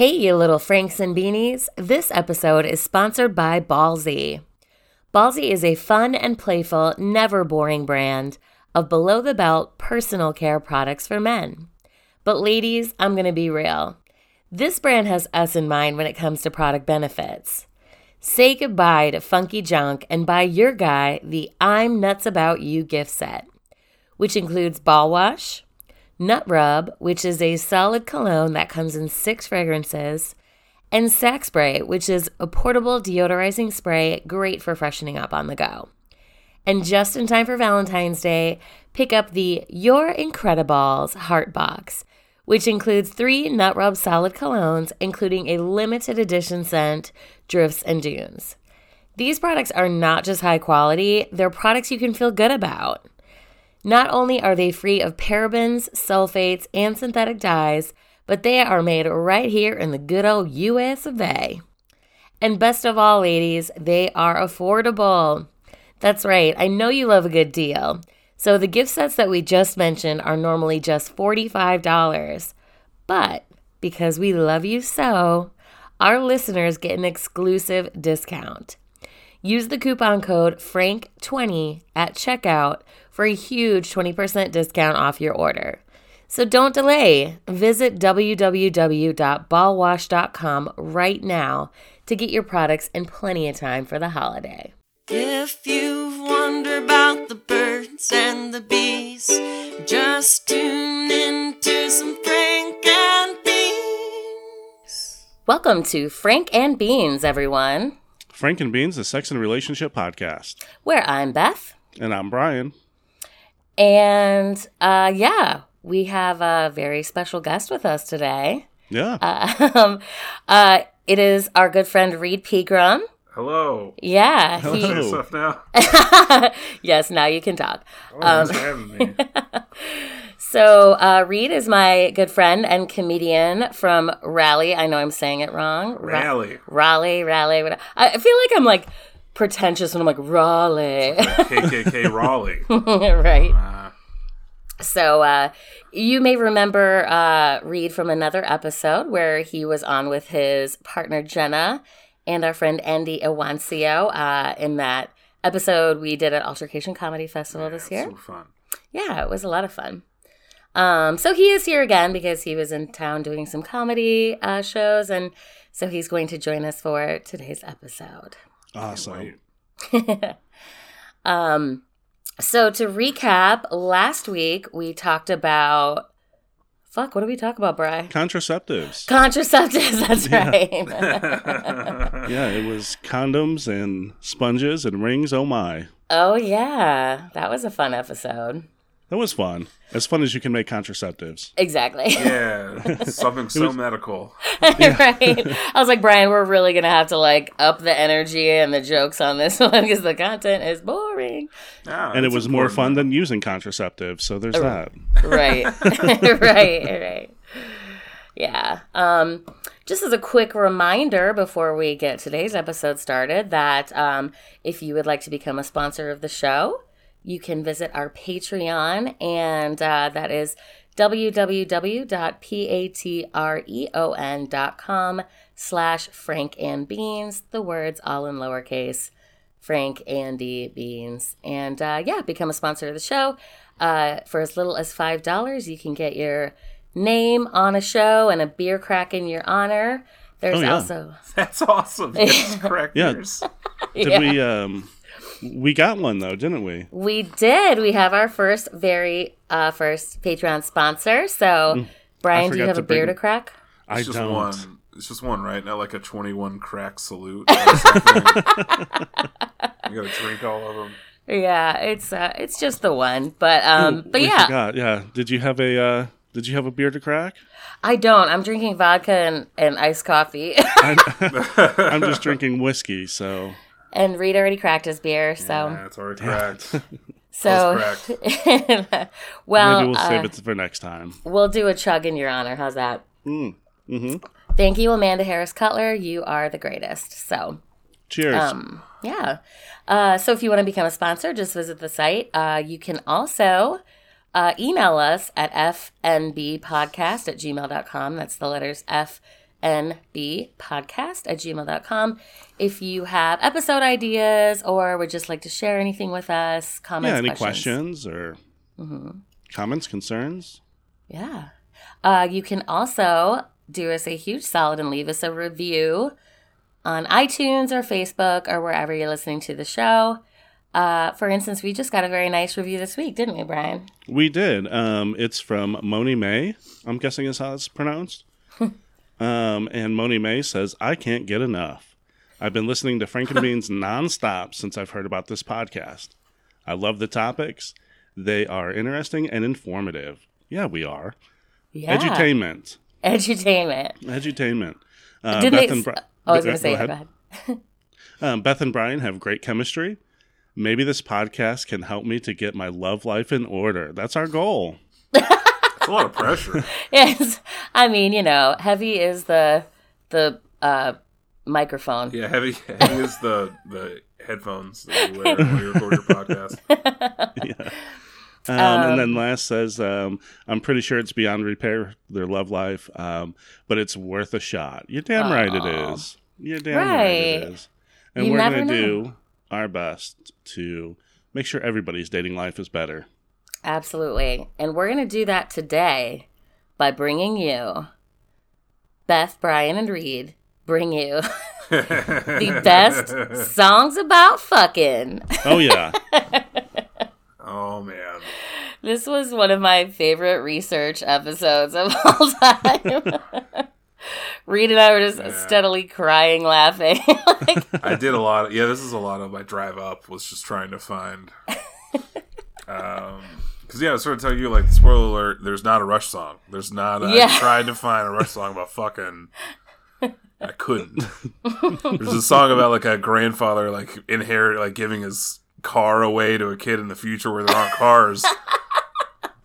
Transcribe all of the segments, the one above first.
Hey, you little Franks and Beanies. This episode is sponsored by Ballsy. Ballsy is a fun and playful, never boring brand of below the belt personal care products for men. But, ladies, I'm going to be real. This brand has us in mind when it comes to product benefits. Say goodbye to funky junk and buy your guy the I'm Nuts About You gift set, which includes ball wash, nut rub, which is a solid cologne that comes in six fragrances, and sack spray, which is a portable deodorizing spray great for freshening up on the go. And just in time for Valentine's Day, pick up the Your Incredibles Heart Box, which includes three Nut Rub solid colognes, including a limited edition scent, Drifts and Dunes. These products are not just high quality, they're products you can feel good about. Not only are they free of parabens, sulfates, and synthetic dyes, but they are made right here in the good old US of A. And best of all, ladies, they are affordable. That's right, I know you love a good deal. So the gift sets that we just mentioned are normally just $45. But because we love you so, our listeners get an exclusive discount. Use the coupon code FRANK20 at checkout for a huge 20% discount off your order. So don't delay. Visit www.ballwash.com right now to get your products in plenty of time for the holiday. If you wonder about the birds and the bees, just tune in to some Frank and Beans. Welcome to Frank and Beans, everyone, Frank and Beans, a sex and relationship podcast. where I'm Beth. And I'm Brian. And uh, yeah, we have a very special guest with us today. Yeah. Um, uh, it is our good friend Reed Pegram. Hello. Yeah. he- Hello. Stuff now. yes, now you can talk. Oh, thanks for having me. So, uh, Reed is my good friend and comedian from Raleigh. I know I'm saying it wrong. Ra- Raleigh. Raleigh, Raleigh. what- I feel like I'm like pretentious when I'm like Raleigh. KKK Raleigh. right. Uh, So, uh, you may remember uh, Reed from another episode where he was on with his partner Jenna and our friend Andy Iwancio. Uh, in that episode we did at Altercation Comedy Festival this year. so fun. Yeah, it was a lot of fun. Um, so he is here again because he was in town doing some comedy uh, shows, and so he's going to join us for today's episode. awesome. Wait. Um, so to recap, last week we talked about fuck. What did we talk about, Bry? Contraceptives. Contraceptives. That's right. yeah, it was condoms and sponges and rings. Oh my. oh yeah, that was a fun episode. That was fun. As fun as you can make contraceptives. Exactly. Yeah, something so medical. right. I was like, Brian, we're really gonna have to like up the energy and the jokes on this one because the content is boring. Yeah, and it that's was more fun than using contraceptives. So there's that. Right. right. Right. Yeah. Um, just as a quick reminder before we get today's episode started, that um, if you would like to become a sponsor of the show, you can visit our Patreon, and uh, that is www.patreon.com slash Frank and Beans, the words all in lowercase, Frank Andy Beans. And uh, yeah, become a sponsor of the show. Uh, for as little as $5, you can get your name on a show and a beer crack in your honor. There's Oh, yeah. also That's awesome. Yes, correct. Yeah. Did Yeah. we um we got one though, didn't we? We did. We have our first very uh first Patreon sponsor. So Brian, do you Mm. have a beer bring- to crack? I It's just don't. one. It's just one, right? Not like a twenty-one crack salute. Or something. you gotta drink all of them. Yeah, it's uh it's just the one. But um but yeah, forgot. Yeah. Did you have a uh did you have a beer to crack? I don't. I'm drinking vodka and, and iced coffee. I'm just drinking whiskey, so and Reed already cracked his beer, so Yeah, it's already cracked. so cracked. well maybe we'll uh, save it for next time. we'll do a chug in your honor. How's that? Mm. hmm Thank you, Amanda Harris Cutler. You are the greatest. So Cheers. Um, yeah. Uh, so if you want to become a sponsor, just visit the site. Uh, you can also uh, email us at fnbpodcast at gmail.com. That's the letters F podcast at gmail.com. If you have episode ideas or would just like to share anything with us, comments, yeah, any questions. questions or comments, concerns? Yeah. Uh, you can also do us a huge solid and leave us a review on iTunes or Facebook or wherever you're listening to the show. Uh, for instance, we just got a very nice review this week, didn't we, Brian? We did. Um, it's from Moni May. I'm guessing is how it's pronounced. Um, and Moni May says, "I can't get enough. I've been listening to Frankenbeans nonstop since I've heard about this podcast. I love the topics. They are interesting and informative. Yeah, we are. Yeah. Edutainment. Edutainment. Edutainment. Uh, Beth they? and Bri- I was Go going to say, ahead. go ahead. Um, Beth and Brian have great chemistry. Maybe this podcast can help me to get my love life in order. That's our goal. It's a lot of pressure. Yes. I mean, you know, heavy is the the uh, microphone. Yeah, heavy, heavy is the the headphones that you wear when you record your podcast. yeah. Um, and then last says, um, I'm pretty sure it's beyond repair, their love life, um, but it's worth a shot. You're damn right it is. You're damn right, it Right. is. And You we're going to know. do our best to make sure everybody's dating life is better. Absolutely. And we're going to do that today by bringing you Beth, Brian, and Reed bring you the best songs about fucking. Oh, yeah. Oh man, This was one of my favorite research episodes of all time. Reed and I were just Yeah. steadily crying, laughing. like, I did a lot. Of, yeah, this is a lot of my drive up was just trying to find. Um, because yeah, I was sort of telling you like spoiler alert. There's not a Rush song. There's not. A, Yeah. I tried to find a Rush song about fucking. I couldn't. There's a song about like a grandfather like inherit like giving his car away to a kid in the future where there aren't cars.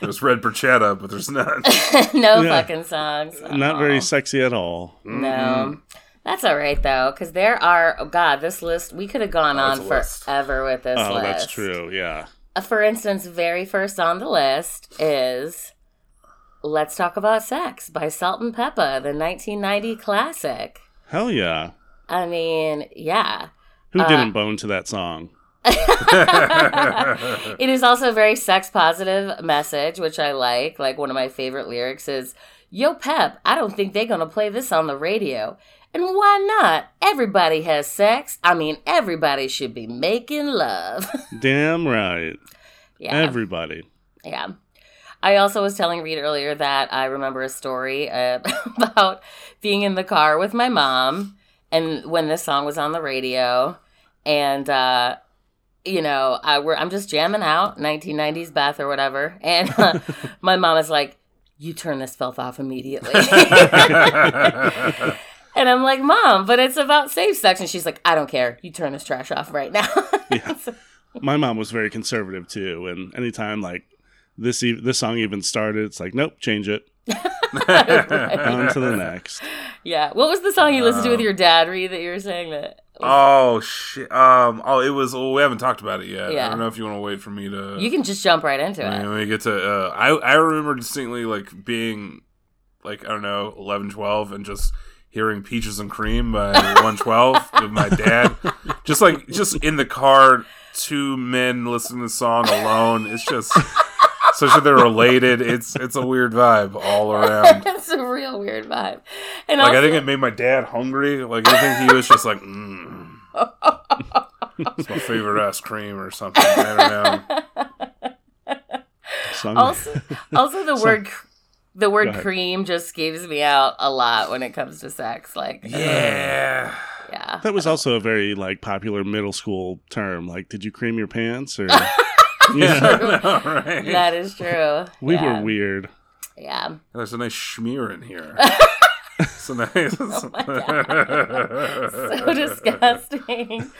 there's Red Barchetta, but there's not. no Yeah. fucking songs. Not very sexy at all. No. That's all right though, because there are. Oh God, this list we could have gone Oh, on it's list. forever with this Oh, list. that's true. Yeah. Uh, For instance, very first on the list is "Let's Talk About Sex" by Salt and Pepa, the 1990 classic. Hell yeah. I mean, yeah. Who Uh, didn't bone to that song? It is also a very sex positive message, which I like. Like one of my favorite lyrics is, "Yo, Pep, I don't think they're gonna play this on the radio." And why not? Everybody has sex. I mean, everybody should be making love. Damn right. yeah. Everybody. Yeah. I also was telling Reed earlier that I remember a story uh, about being in the car with my mom and when this song was on the radio. And, uh, you know, I, we're, I'm just jamming out 1990s Beth or whatever. And uh, my mom is like, you turn this filth off immediately. And I'm like, Mom, but it's about safe sex. And she's like, I don't care. You turn this trash off right now. Yeah. My mom was very conservative too, and anytime like this e- this song even started, it's like, nope, change it. On to the next. yeah. What was the song you listened to with your dad, Reed, that you were saying that? Oh shit! Um. Oh, it was. Oh, we haven't talked about it yet. Yeah. I don't know if you want to wait for me to. You can just jump right into I mean, it. when we get to, uh, I I remember distinctly like being, like I don't know, 11, 12, and just hearing "Peaches and Cream" by One Twelve with my dad, just like just in the car, two men listening to the song alone. It's just such that they're related. It's it's a weird vibe all around. it's a real weird vibe. And Like also, I think it made my dad hungry. Like I think he was just like, mm, it's my favorite ice cream or something. I don't know. Also, also the word the word cream just skeeves me out a lot when it comes to sex. Like, Yeah. yeah. that was also a very like popular middle school term. Like, did you cream your pants or? Yeah. yeah, I know, right? Uh, That is true. we yeah. were weird. Yeah. There's a nice schmear in here. so nice. so disgusting.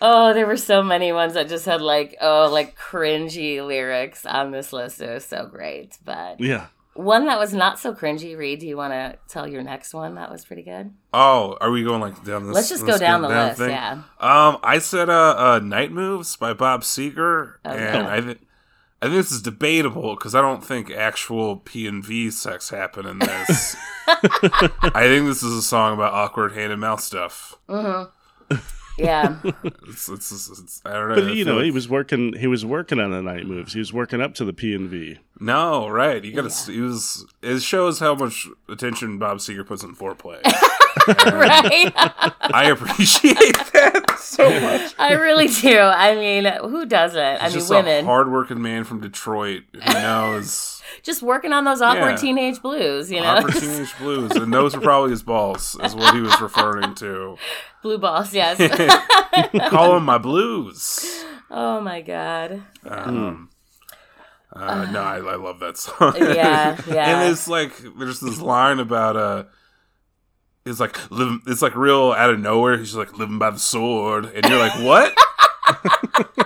oh, there were so many ones that just had like oh like cringy lyrics on this list. It was so great. But Yeah. One that was not so cringy, Reed, do you want to tell your next one that was pretty good? oh, are we going like down this? Let's just go down the down list, thing? yeah. Um, I said uh, uh, "Night Moves" by Bob Seger, Okay. and I think I think this is debatable because I don't think actual P and V sex happened in this. I think this is a song about awkward hand and mouth stuff. Yeah. It's, it's, it's, it's- I don't know. But you know, like- he was working. He was working on the night moves. He was working up to the P and V. no, right? You got to. He was. It shows how much attention Bob Seger puts in foreplay. right? I appreciate that so much. I really do. I mean, who doesn't? I mean, just women. a hardworking man from Detroit who knows just working on those awkward Yeah. teenage blues, you know? awkward teenage blues, and those are probably his balls, is what he was referring to. Blue balls, yes. Call them my blues. oh my god. Um, uh, no, I, I love that song. Yeah, yeah. and it's like there's this line about uh, it's like living. It's like real out of nowhere. He's like living by the sword, and you're like, what?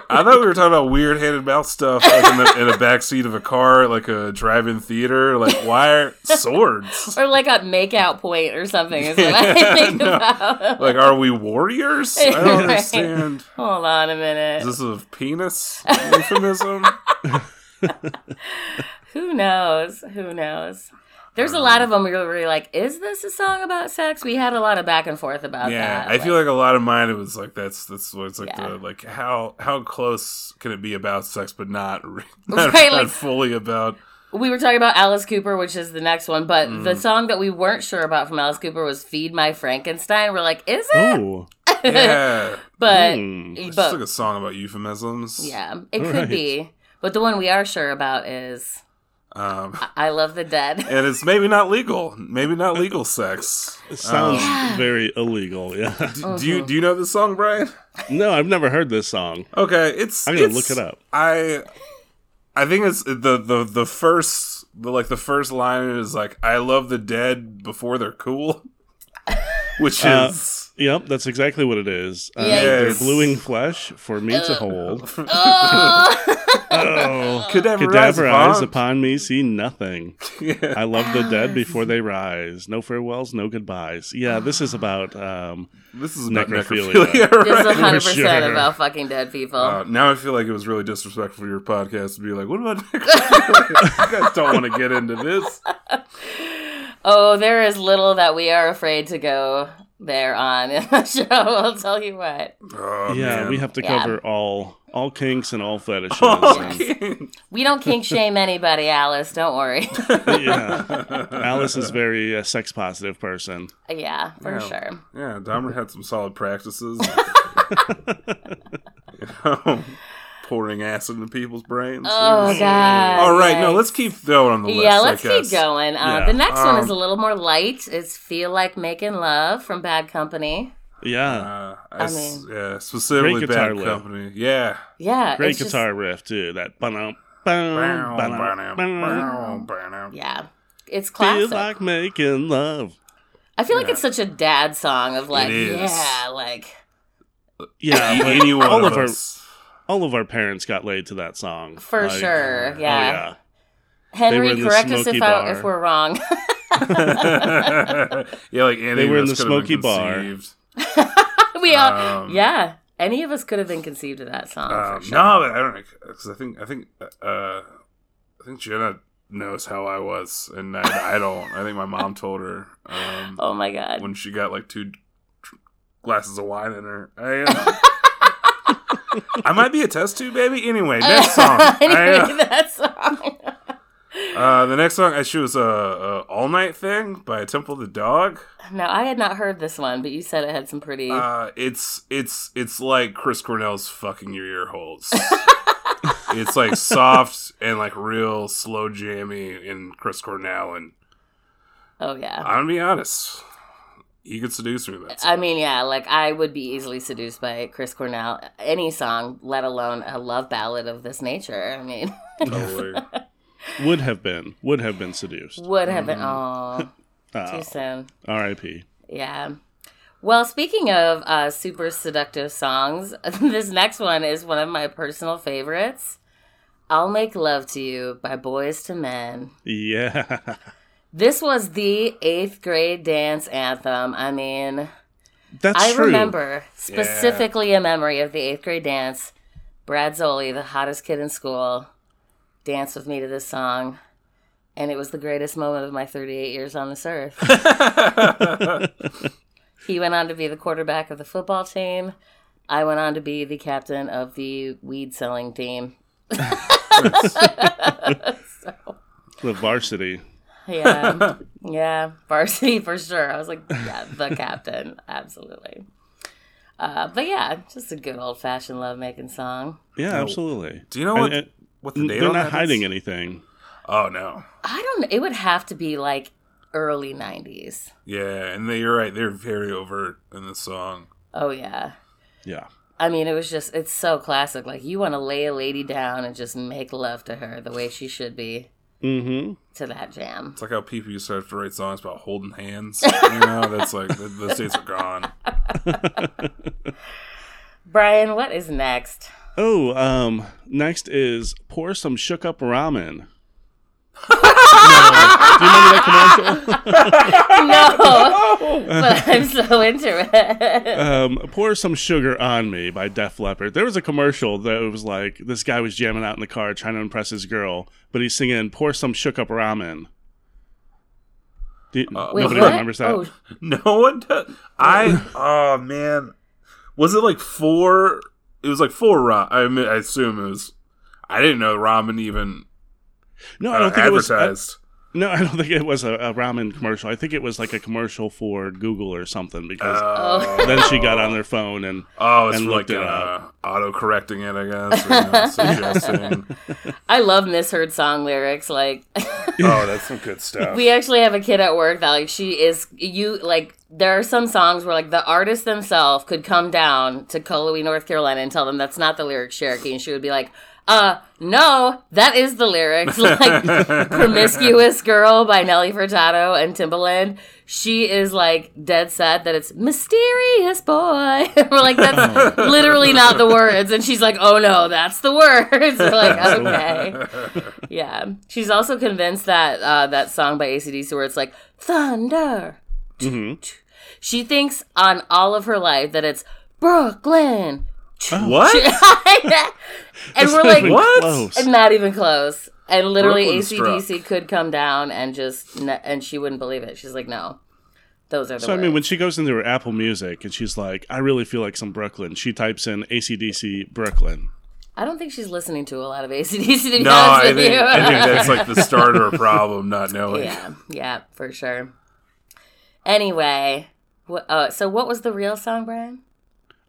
I thought we were talking about weird hand and mouth stuff like in the in seat of a car, like a drive-in theater. Like, why are swords? Or like a makeout point or something is what I think No. about. Like, are we warriors? I don't Right. understand. Hold on a minute. Is this a penis euphemism? Who knows? Who knows? There's a lot of them where we're like, is this a song about sex? We had a lot of back and forth about that. yeah, that. I feel like a lot of mine. It was like that's that's what it's like Yeah. the like how how close can it be about sex, but not not, Right, not like- fully about. we were talking about Alice Cooper, which is the next one, but Mm. the song that we weren't sure about from Alice Cooper was "Feed My Frankenstein." We're like, is it? Oh, Yeah, But, it's but just like a song about euphemisms. yeah, it could Right. be. But the one we are sure about is um, "I Love the Dead." and it's maybe not legal, maybe not legal sex. it sounds Yeah. very illegal. Yeah. Uh-huh. Do you do you know this song, Brian? no, I've never heard this song. Okay, it's I'm gonna it's- look it up. I I think it's the the the first the like the first line is like I love the dead before they're cool, which Uh, is Yep, that's exactly what it is. Uh, Yes. They're gluing flesh for me to hold. oh, Oh, cadaver, cadaver eyes eyes upon. upon me see nothing. Yeah. I love the dead before they rise. No farewells, no goodbyes. Yeah, this is about um, This is about Necrophilia. necrophilia, this is 100 percent sure. about fucking dead people. Uh, now I feel like it was really disrespectful for your podcast to be like, "What about necrophilia?" you guys don't want to get into this. oh, there is little that we are afraid to go there on the show. I'll tell you what. Oh, yeah. man. We have to Yeah. cover all all kinks and all fetishes. And- We don't kink shame anybody, Alice. Don't worry. yeah, Alice is very uh, sex positive person. yeah, for Yeah. sure. Yeah, Dahmer had some solid practices. you know, pouring acid into people's brains. Oh God. All right, no, let's keep going on the list. Yeah, let's keep guess. going. Uh, Yeah. The next one is Um, a little more light. It's "Feel Like Making Love" from Bad Company. Yeah, Uh, I s- mean- yeah, specifically bad lift. company. Yeah. Yeah, great it's just- guitar riff too. That ba-dum, ba-dum, ba-dum, ba-dum. yeah, it's Feel classic. like making love. I feel like Yeah. it's such a dad song of like, yeah, like Yeah, but Any one all of of our us. All of our parents got laid to that song for Like, sure. Oh Yeah. yeah. Henry, correct us if I, if we're wrong. yeah, like any They were of in us the could have smoky been bar. conceived. we all, Um, yeah. Any of us could have been conceived of that song. Um, for sure. No, but I don't know because I think I think uh, I think Jenna knows how I was, and I, I don't. I think my mom told her um, Oh my god. when she got like two glasses of wine in her. I, uh, I might be a test tube baby. Anyway, next song. I, anyway, that song. uh, uh, the next song I choose a uh, uh, "All Night Thing" by Temple the Dog. no, I had not heard this one, but you said it had some pretty. Uh, it's it's it's like Chris Cornell's fucking your ear holes. it's like soft and like real slow jammy in Chris Cornell, and oh yeah. I'm gonna be honest, he could seduce me with that. Song. I mean, yeah, like I would be easily seduced by Chris Cornell. Any song, let alone a love ballad of this nature. I mean, Totally. Would have been would have been seduced. would have been. Mm-hmm. Oh, Oh, too soon. R.I.P. Yeah. Well, speaking of uh, super seductive songs, this next one is one of my personal favorites. I'll Make Love to You by Boyz II Men. Yeah, This was the eighth grade dance anthem. I mean, that's I true. remember specifically a memory of the eighth grade dance. Brad Zoli, the hottest kid in school, danced with me to this song, and it was the greatest moment of my 38 years on this earth. he went on to be the quarterback of the football team. I went on to be the captain of the weed selling team. The varsity. Yeah, yeah, varsity for sure. I was like, yeah, the captain, absolutely. Uh, but yeah, just a good old fashioned love making song. Yeah, absolutely. Do you know And what? it- what the date they're on not that hiding is? anything. Oh no. I don't. It would have to be like early '90s. Yeah, and they, you're right. They're very overt in this song. Oh yeah. Yeah. I mean, it was just, it's so classic. Like, you want to lay a lady down and just make love to her the way she should be Mm-hmm. to that jam. It's like how people used to have to write songs about holding hands. You know, that's like the, those days are gone. Brian, what is next? Oh, um, next is pour some shook up ramen. No. Do you remember that commercial? No, but I'm so into it. um, pour some sugar on me by Def Leppard. There was a commercial that was like this guy was jamming out in the car trying to impress his girl, but he's singing "Pour some shook up ramen." Do you- Uh, nobody what? remembers that. Oh, No one does. I oh man, was it like four? It was like four ramen. I mean, I assume it was. I didn't know ramen even no, I uh, don't think it was. I- no, I don't think it was a, a ramen commercial. I think it was like a commercial for Google or something because Oh, then she got on their phone and oh, it's and like looked it uh, auto correcting it, I guess. Or, you know, suggesting. I love misheard song lyrics. Like, Oh, that's some good stuff. we actually have a kid at work that, like, she is, you, like, there are some songs where, like, the artist themselves could come down to Cullowhee, North Carolina and tell them that's not the lyrics, Cherokee. And she would be like, uh, no, that is the lyrics. Like, Promiscuous Girl by Nelly Furtado and Timbaland. She is like dead set that it's mysterious boy. We're like, that's literally not the words. And she's like, oh no, that's the words. We're like, okay. Yeah. She's also convinced that uh, that song by ACDC where it's like, thunder. She thinks on all of her life that it's Brooklyn. What? and we're like, what? close. not even close. And literally, Brooklyn ACDC could come down and just, and she wouldn't believe it. She's like, no, those are the So I mean, when she goes into her Apple Music and she's like, "I really feel like some Brooklyn," she types in ACDC Brooklyn. I don't think she's listening to a lot of ACDC, to be No, I with think, you. I think that's like the start of her problem, not knowing. yeah, yeah, for sure. Anyway, wh- uh, so what was the real song, Brian?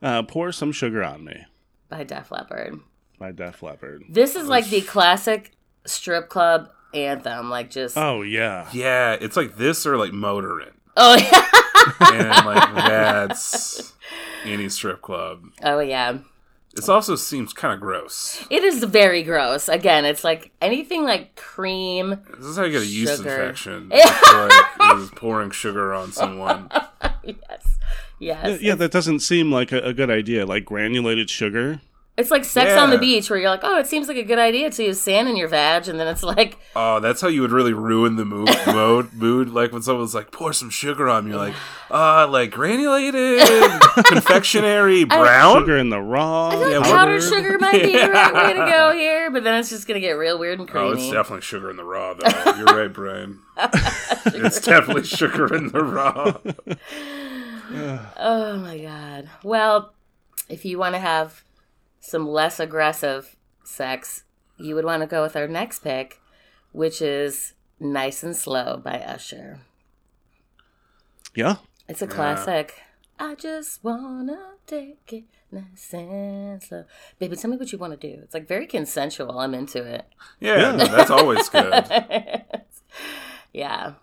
Uh, "Pour Some Sugar on Me" By Def Leppard. by Def Leppard. This is like the classic strip club anthem. Like just, oh, Oh yeah, Yeah, it's like this or like motoring. Oh yeah. And like that's any strip club. oh yeah. This also seems kind of gross. It is very gross. Again, it's like anything like cream. This is how you get a yeast infection. like, is pouring sugar on someone. yes. Yes. yeah. That doesn't seem like a, a good idea. Like granulated sugar. It's like sex on the beach where you're like, oh, it seems like a good idea to use sand in your vag. And then it's like, Oh, that's how you would really ruin the mood. Mode mood, like when someone's like, "Pour some sugar on me," you're like, "Uh, like granulated, confectionery, brown." Sugar in the raw. Yeah, powder. powdered sugar might be the right way to go here. But then it's just going to get real weird and Oh, creamy. it's definitely sugar in the raw, though. You're right, Brian. it's definitely sugar in the raw. Oh my God. Well, if you want to have some less aggressive sex, you would want to go with our next pick, which is Nice and Slow by Usher. Yeah. It's a classic. I just wanna take it nice and slow. Baby, tell me what you want to do. It's like very consensual. I'm into it. Yeah, no, that's always good. yeah,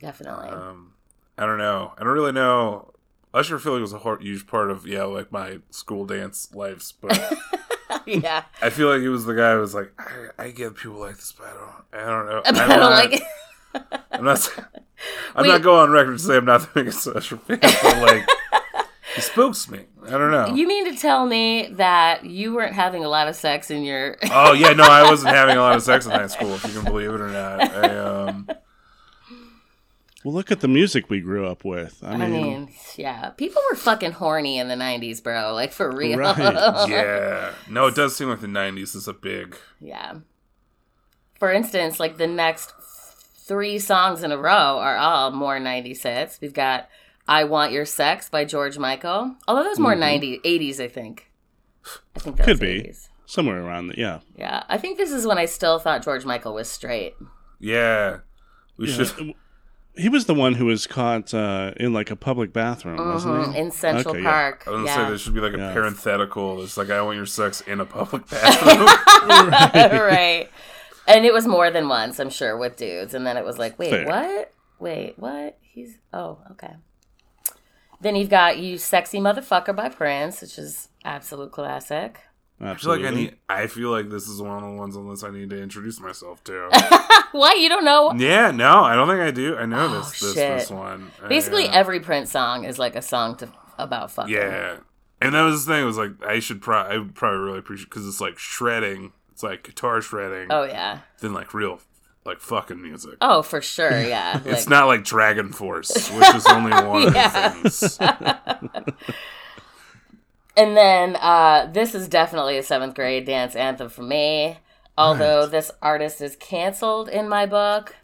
definitely. Um, I don't know. I don't really know. Usher, I feel like was a huge part of yeah, like my school dance lives, but yeah, I feel like he was the guy who was like, I, I get people like this, but I don't, I don't know. but I'm I don't like it. I'm not. I'm Wait. not going on record to say I'm not the biggest Usher fan, but like, he spooks me. I don't know. You mean to tell me that you weren't having a lot of sex in your? Oh yeah, no, I wasn't having a lot of sex in high school, if you can believe it or not. I, um, Well, look at the music we grew up with. I mean, I mean, yeah, people were fucking horny in the '90s, bro. Like for real. Right. yeah, no, it does seem like the '90s is a big. yeah. for instance, like the next three songs in a row are all more 90s hits. We've got I Want Your Sex by George Michael. Although that's more mm-hmm. 90s, 80s, I think. I think that's Could be. 80s. Somewhere around the, yeah. Yeah. I think this is when I still thought George Michael was straight. Yeah. We should. He was the one who was caught uh, in like a public bathroom, wasn't Mhm, he? In Central Okay, yeah. Park. I was gonna yeah. say there should be like a Yeah. parenthetical. It's like I want your sex in a public bathroom. right. And it was more than once, I'm sure, with dudes. And then it was like, wait, Fair. what? Wait, what? He's oh, okay. Then you've got You Sexy Motherfucker by Prince, which is absolute classic. I feel like I need. I feel like this is one of the ones on this I need to introduce myself to. What? You don't know? yeah, no, I don't think I do. I know Oh, this. This this one. I, Basically, uh, every Prince song is like a song to about fucking. Yeah, and that was the thing. It was like I should probably. I would probably really appreciate because it's like shredding. It's like guitar shredding. Oh yeah. Then like real like fucking music. Oh, for sure. Yeah. It's Like- not like Dragon Force, which is only one Yeah. of the things. And then uh, this is definitely a seventh grade dance anthem for me. Although this artist is canceled in my book.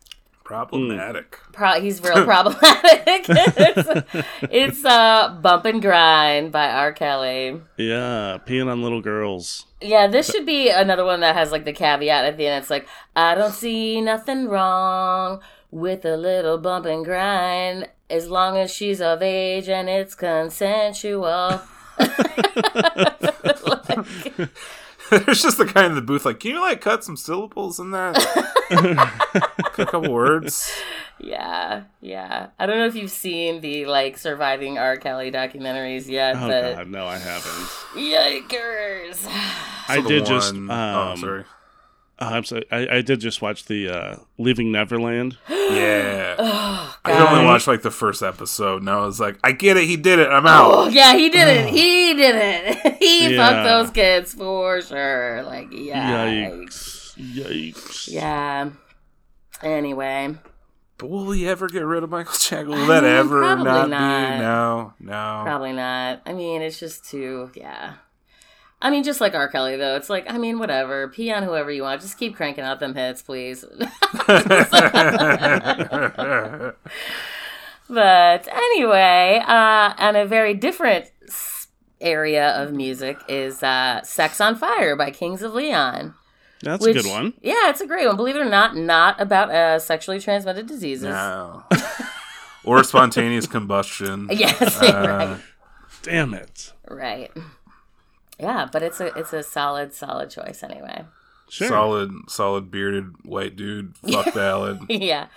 Problematic. Pro- he's real problematic. it's, it's uh, Bump and Grind by R. Kelly. Yeah, peeing on little girls. Yeah, this should be another one that has like the caveat at the end. It's like, I don't see nothing wrong with a little bump and grind as long as she's of age and it's consensual. There's just the guy in the booth like, can you like cut some syllables in that? Cut a couple words. Yeah, yeah. I don't know if you've seen the like surviving R. Kelly documentaries yet, Oh but god, no, I haven't. yikers. I So the did just. Um, oh, sorry. Uh, I'm sorry. I, I did just watch the uh, Leaving Neverland. Yeah. Oh, I only watched like the first episode, and I was like, I get it, he did it, I'm Oh out. yeah, he did it. He did it. he Yeah. fucked those kids for sure. Like yikes. Yikes! Yikes! Yeah. Anyway, But will he ever get rid of Michael Jackson? Will I that mean, ever not, not. be? No, no. probably not. I mean, it's just too. Yeah. I mean, just like R. Kelly, though, it's like, I mean, whatever. Pee on whoever you want. Just keep cranking out them hits, please. But anyway, uh, and a very different area of music is uh, "Sex on Fire" by Kings of Leon. That's which- a good one. Yeah, it's a great one. Believe it or not, not about uh, sexually transmitted diseases. no. or spontaneous combustion. Yes, Uh, Damn it! right, right. Yeah, but it's a it's a solid solid choice anyway. Sure. Solid, solid bearded white dude. Fuck ballad. yeah,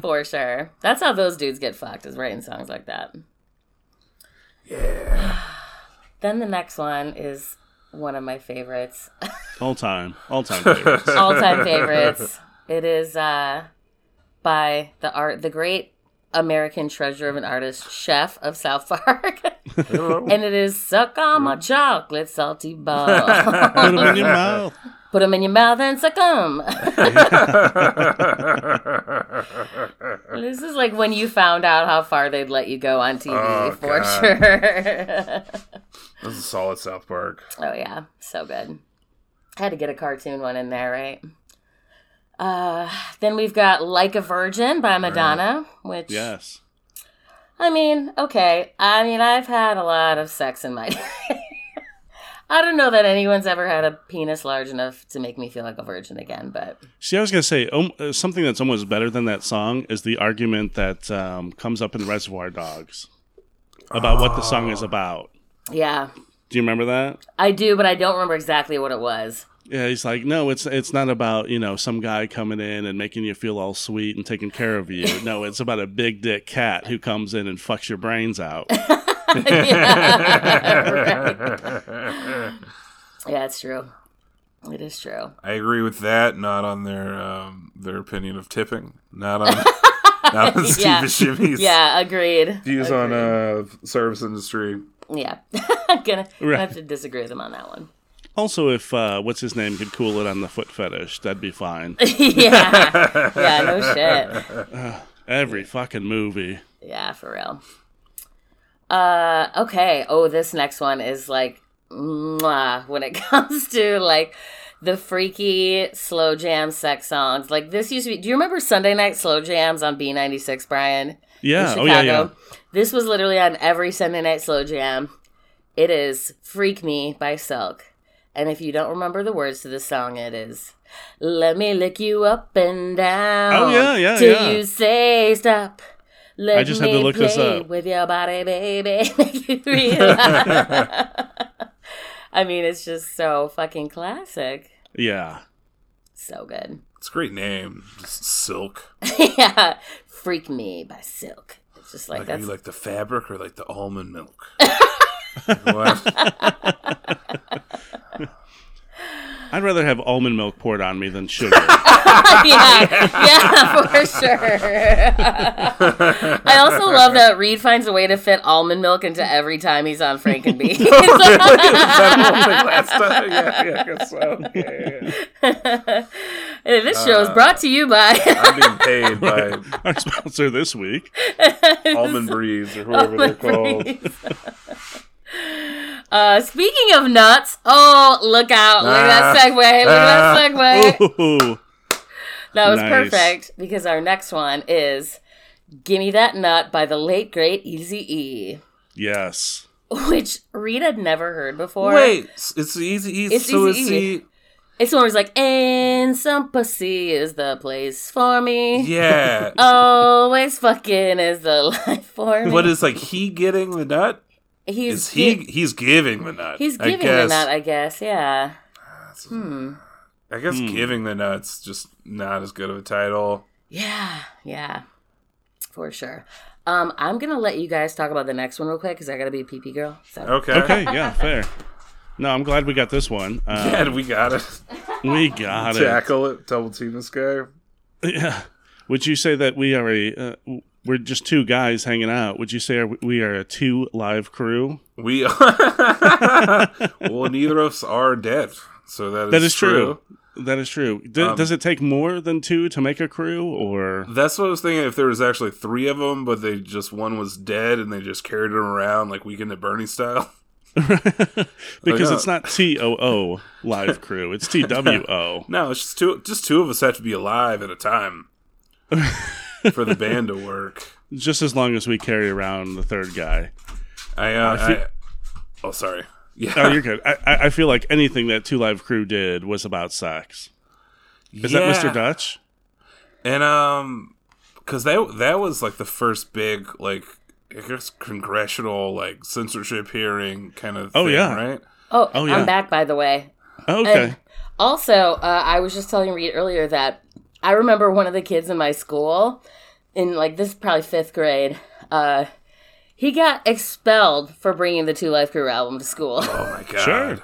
for sure. That's how those dudes get fucked is writing songs like that. Yeah. Then the next one is one of my favorites. All time, all time favorites. all time favorites. It is uh, by the art, the great American treasure of an artist, Chef of South Park, and it is "Suck on My Chocolate Salty Ball." Put 'em in your mouth. Put them in your mouth and suck them. this is like when you found out how far they'd let you go on TV, Oh, for God. sure. This is solid South Park. Oh yeah, so good. I Had to get a cartoon one in there, right? Uh, then we've got "Like a Virgin" by Madonna, which Yes. I mean, okay. I mean, I've had a lot of sex in my day. I don't know that anyone's ever had a penis large enough to make me feel like a virgin again, but See, I was gonna say um, uh, something that's almost better than that song is the argument that um, comes up in Reservoir Dogs about what the song is about. yeah, Do you remember that? I do, but I don't remember exactly what it was. Yeah, he's like, no, it's it's not about you know some guy coming in and making you feel all sweet and taking care of you. No, it's about a big dick cat who comes in and fucks your brains out. Yeah, it's true. It is true. I agree with that. Not on their um, their opinion of tipping. Not on not on Steve Yeah. Buscemi's Yeah, agreed. views on Agreed. uh, service industry. Yeah, I'm gonna, gonna Right. have to disagree with him on that one. Also, if uh, what's his name could cool it on the foot fetish, that'd be fine. yeah, yeah, no shit. Every fucking movie. Yeah, for real. Uh, okay. Oh, this next one is like, mwah, when it comes to like the freaky slow jam sex songs. Like this used to be. Do you remember Sunday night slow jams on B96, Brian? Yeah. Oh yeah. Yeah. This was literally on every Sunday night slow jam. It is "Freak Me" by Silk, and if you don't remember the words to this song, it is "Let me lick you up and down." Oh, yeah, yeah, till yeah. you say stop. Let I just had to me look this up. with your body, baby. Make you realize. I mean, it's just so fucking classic. Yeah. So good. It's a great name. Just silk. yeah, "Freak Me" by Silk. It's just like, Like, are you like the fabric or like the almond milk? What? I'd rather have almond milk poured on me than sugar. yeah, yeah, for sure. I also love that Reed finds a way to fit almond milk into every time he's on Frank and Beans. Oh, last time? Yeah, yeah, I guess so. Yeah, yeah. this show is brought to you by uh, I'm being paid by Our sponsor this week. Almond Breeze or whoever they're called. Uh, speaking of nuts, oh look out! Look at that Ah. segue! Look at that segue! Ooh. That was Nice. perfect because our next one is "Gimme That Nut" by the late great Easy E, Yes. which had never heard before. Wait, it's easy. easy It's so Easy E. It's one where he's like, "And some pussy is the place for me." Yeah. Always fucking is the life for me. What is like he getting the nut? He's Is he? gi- He's giving the nut. he's I giving guess. the nut, I guess. Yeah. I guess Hmm. giving the nuts just not as good of a title. Yeah. Yeah. For sure. Um, I'm gonna let you guys talk about the next one real quick because I gotta be a pee pee girl. So Okay. Okay. Yeah. Fair. No, I'm glad we got this one. Uh, Yeah, we got it. we got it. Tackle it. Double team this guy. Yeah. Would you say that we are a uh, we're just two guys hanging out? Would you say we are a two live crew? We well, neither of us are dead, so that is, That is true. That is true. D- Um, does it take more than two to make a crew, or That's what I was thinking. If there was actually three of them, but they just one was dead and they just carried him around like Weekend at Bernie style. because yeah. it's not T O O live crew, it's T W O. No, it's just two. Just two of us have to be alive at a time for the band to work. Just as long as we carry around the third guy. I, uh, I feel- I- oh, sorry. Yeah, Oh, you're good. I, I I feel like anything that Two Live Crew did was about sex. Is that Mr. Yeah. Dutch? And um, because that that was like the first big like I guess congressional like censorship hearing kind of. Oh, thing, yeah. right. Oh, Oh, yeah. I'm back by the way. Oh, okay. And also, uh, I was just telling Reed earlier that I remember one of the kids in my school, in like this is probably fifth grade. Uh, he got expelled for bringing the Two Live Crew album to school. Oh my god. Sure.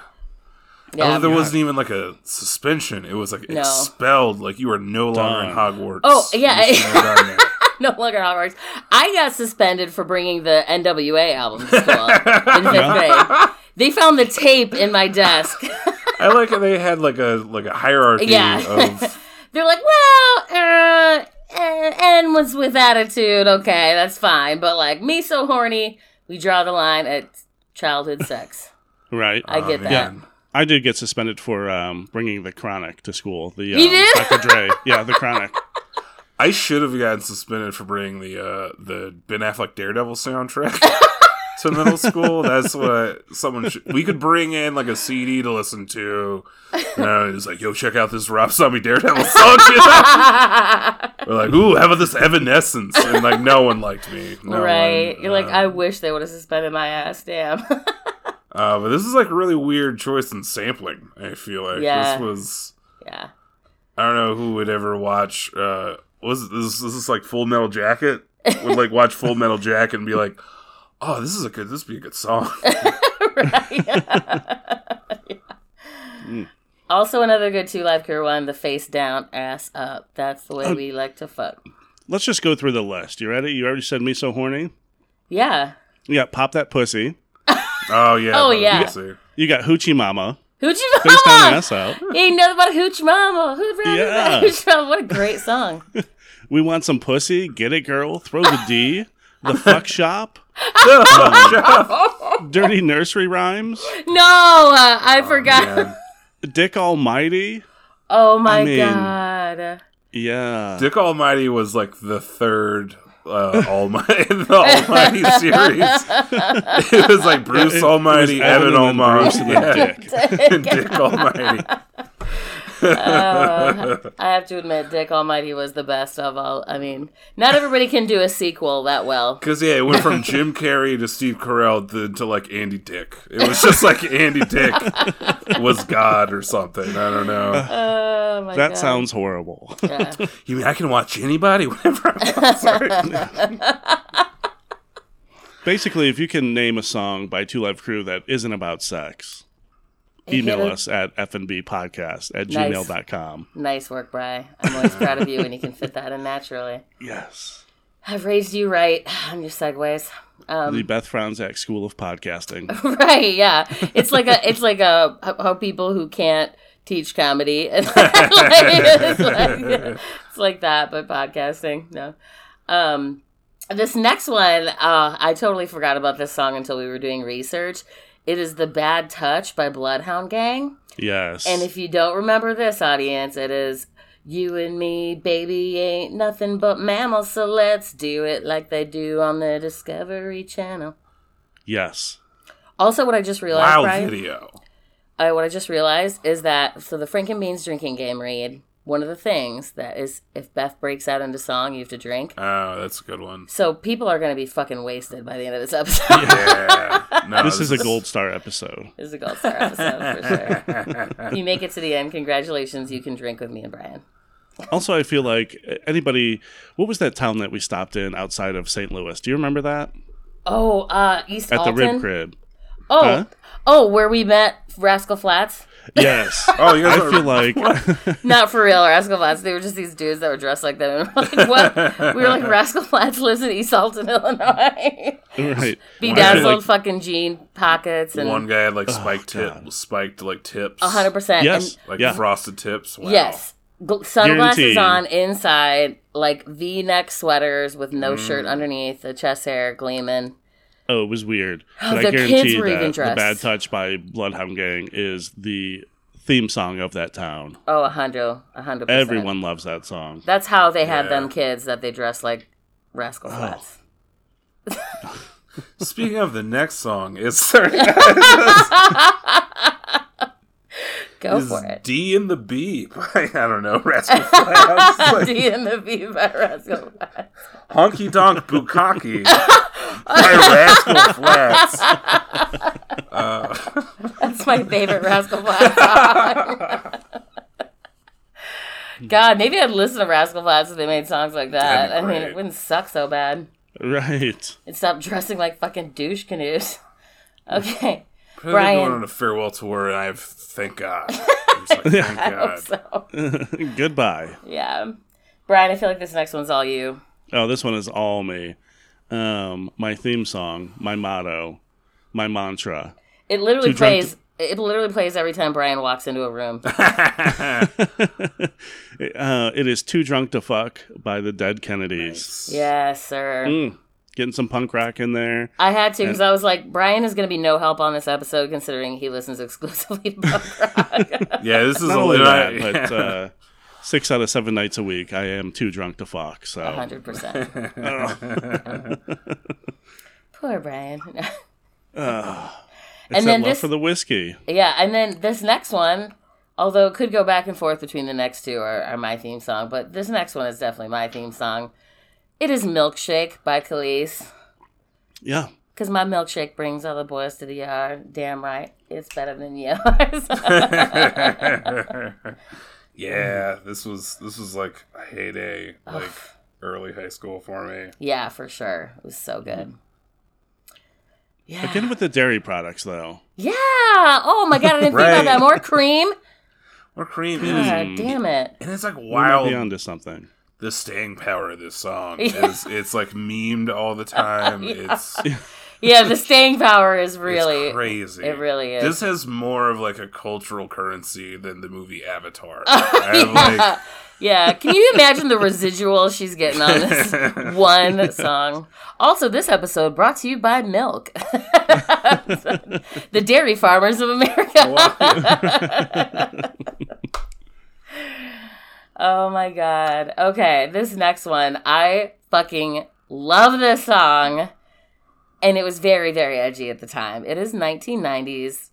yeah. there wasn't even like a suspension. It was like No. expelled. Like you are no longer in Hogwarts. Oh, yeah. You should have done that. no longer Hogwarts. I got suspended for bringing the NWA album to school in fifth grade. They found the tape in my desk. I like how they had like a like a hierarchy Yeah. of They're like, well, uh, uh, N was with attitude. Okay, that's fine. But like, me so horny, we draw the line at childhood sex. Right. I get Oh, that. man. I did get suspended for um, bringing the Chronic to school. The um, You did? Dr. Dre. Yeah, the Chronic. I should have gotten suspended for bringing the uh, the Ben Affleck Daredevil soundtrack to middle school. That's what someone should. We could bring in like a CD to listen to. And it's like, yo, check out this Rob Zombie Daredevil song. You know? We're like, ooh, how about this Evanescence? And like, no one liked me. No right? one, You're like, uh, I wish they would have suspended my ass. Damn. Uh, but this is like a really weird choice in sampling. I feel like Yeah. this was. yeah. I don't know who would ever watch. Uh, was this this is like Full Metal Jacket? Would like watch Full Metal Jacket and be like, "Oh, this is a good. This would be a good song." Also, another good two live crew one: the face down, ass up. That's the way Oh. we like to fuck. Let's just go through the list. You ready? You already said me so horny. Yeah. Yeah, pop that pussy. oh yeah. Oh, yeah. let's see. You got Hoochie Mama. Hoochie Mama. Face down, Mama. ass out. Ain't nothing but a hooch mama. Who's Yeah. yeah. Mama? What a great song. We want some pussy. Get it, girl. Throw the D. The fuck shop. Dirty nursery rhymes. No, uh, I Oh, forgot. Man. Dick Almighty. Oh my mean- god. Yeah. Dick Almighty was like the third uh, Almighty in the Almighty series. it was like Bruce It- it Almighty, was Evan Evan and Almighty, Bruce and then yeah. Dick. and Dick Almighty. Uh, I have to admit, Dick Almighty was the best of all. I mean, not everybody can do a sequel that well. Because yeah, it went from Jim Carrey to Steve Carell to, to like Andy Dick. It was just like Andy Dick was God or something. I don't know. Oh my That god. sounds horrible. Yeah. You mean I can watch anybody whenever I want? Basically, if you can name a song by Two Live Crew that isn't about sex, email us at fnbpodcast at Nice. gmail.com. Nice work, Bry. I'm always proud of you when you can fit that in naturally. Yes. I've raised you right on your segues. Um, the Beth Franzak School of Podcasting. right, yeah. It's like a it's like a how people who can't teach comedy. like, it's, like, it's like that, but podcasting. No. Um this next one, uh, I totally forgot about this song until we were doing research. It is The Bad Touch by Bloodhound Gang. Yes. And if you don't remember this audience, it is you and me, baby, ain't nothing but mammals, so let's do it like they do on the Discovery Channel. yes. Also, what I just realized, Wow Brian, video. uh, what I just realized is that so the Franken Beans drinking game read one of the things that is if Beth breaks out into song, you have to drink. Oh, that's a good one. So people are going to be fucking wasted by the end of this episode. Yeah. No, This is a gold star episode. this is a gold star episode for sure. You make it to the end, congratulations! You can drink with me and Brian. Also, I feel like anybody. What was that town that we stopped in outside of St. Louis? Do you remember that? Oh, uh, East At Alton. the Rib Crib. Oh, Huh? oh, where we met Rascal Flatts. Yes. Oh, you guys I are- feel like Not for real, Rascal Flatts. They were just these dudes that were dressed like that. And we're like, what? we were like, Rascal Flatts lives in East Alton, Illinois. right. Bedazzled like- fucking jean pockets and One guy had like oh, spiked God. tip, spiked like tips, hundred percent. Yes. like yeah. frosted tips. Wow. Yes. Gl- Sunglasses Guaranteed. on inside, like V-neck sweaters with no shirt mm. underneath, the chest hair gleaming. Oh, it was weird. But I the kids guarantee were that even the. Bad Touch by Bloodhound Gang is the theme song of that town. Oh, a hundred, a hundred. Everyone loves that song. That's how they had Yeah. them kids that they dressed like Rascal Oh. Flatts. Speaking of the next song, it's Go is for it. D and the B. I don't know. Rascal Flatts. Like, D and the V by Rascal Flatts. Honky Donk Bukaki by Rascal Flatts. Uh, That's my favorite Rascal Flatts song. God, maybe I'd listen to Rascal Flatts if they made songs like that. I mean, it wouldn't suck so bad. Right. It'd stop dressing like fucking douche canoes. Okay, Brian. going on a farewell tour, and I've thank God. I'm just like, thank I God. so. Goodbye. Yeah, Brian, I feel like this next one's all you. Oh, this one is all me. Um, my theme song, my motto, my mantra. It literally Too drunk plays. It literally plays every time Brian walks into a room. uh, it is Too Drunk to Fuck by the Dead Kennedys. yes, sir. Mm, getting some punk rock in there. I had to because I was like, Brian is going to be no help on this episode considering he listens exclusively to punk rock. Yeah, this is Not a only little. that, but uh, six out of seven nights a week, I am too drunk to fuck. So hundred percent. Poor Brian. it's and that then love this- for the whiskey. yeah, and then this next one, although it could go back and forth between the next two are, are my theme song, but this next one is definitely my theme song. It is "Milkshake" by Kelis. Yeah. Cause my milkshake brings all the boys to the yard. Damn right, it's better than yours. yeah, this was this was like a heyday, like early high school for me. yeah, for sure, it was so mm-hmm. good. Yeah. Again with the dairy products, though. Yeah. Oh my god, I didn't think about that. More cream. More cream, God damn it. and it's like wild. We might be wild. onto something. The staying power of this song Yeah. is it's like memed all the time. Yeah. It's Yeah, the staying power is really it's crazy. it really is. This has more of like a cultural currency than the movie Avatar. Have like Yeah, can you imagine the residual she's getting on this one song? Also, this episode brought to you by Milk, the dairy farmers of America. Oh my god. Okay, this next one, I fucking love this song, and it was very, very edgy at the time. It is 1990s.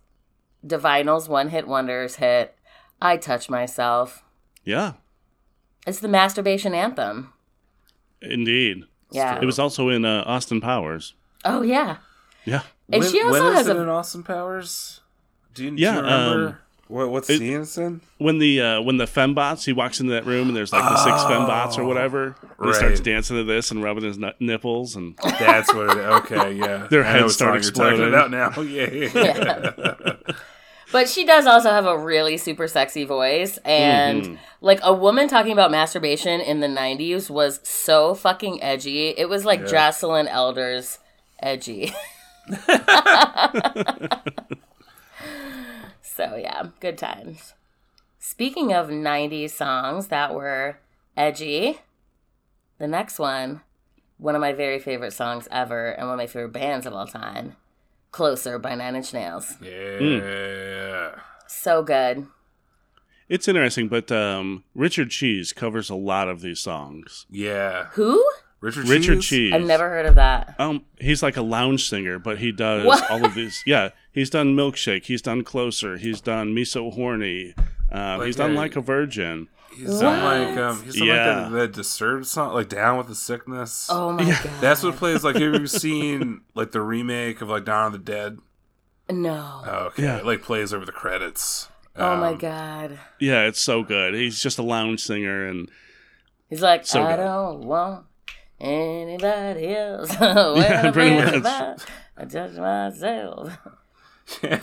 Divinyls one hit wonders hit. I touch myself. Yeah, It's the masturbation anthem. indeed. Yeah. It was also in uh, Austin Powers. Oh yeah. Yeah. And when, she also when is has it a in Austin Powers? Do you, Yeah, do you remember um, what what it- scene it's in? When the uh, when the fembots he walks into that room and there's like the six fembots or whatever. And He starts dancing to this and rubbing his nut- nipples and That's what it is. Okay, yeah. Their I know heads start song you're exploding. about now. Yeah, yeah, yeah. But she does also have a really super sexy voice. And Mm-hmm. like a woman talking about masturbation in the 90s was so fucking edgy. It was like Joycelyn Elders edgy. so yeah, good times. Speaking of 90s songs that were edgy, the next one, one of my very favorite songs ever and one of my favorite bands of all time, Closer by Nine Inch Nails. yeah. So good. it's interesting. But um, Richard Cheese covers a lot of these songs. Yeah. Who? Richard Richard Cheese? Cheese. I've never heard of that. Um, he's like a lounge singer, but he does What? all of these. Yeah, he's done Milkshake. He's done Closer. He's done Me So Horny. Um, Like he's done a- Like a Virgin. He's done like um he's done Yeah. like that, that disturbed song like Down with the Sickness. Oh my god. That's what plays like have you seen like the remake of like Dawn of the Dead? No. Oh, okay. Yeah. It like plays over the credits. oh my Um, god. Yeah, it's so good. He's just a lounge singer, and He's like, So I good. don't want anybody else. yeah, pretty much. I touch myself. and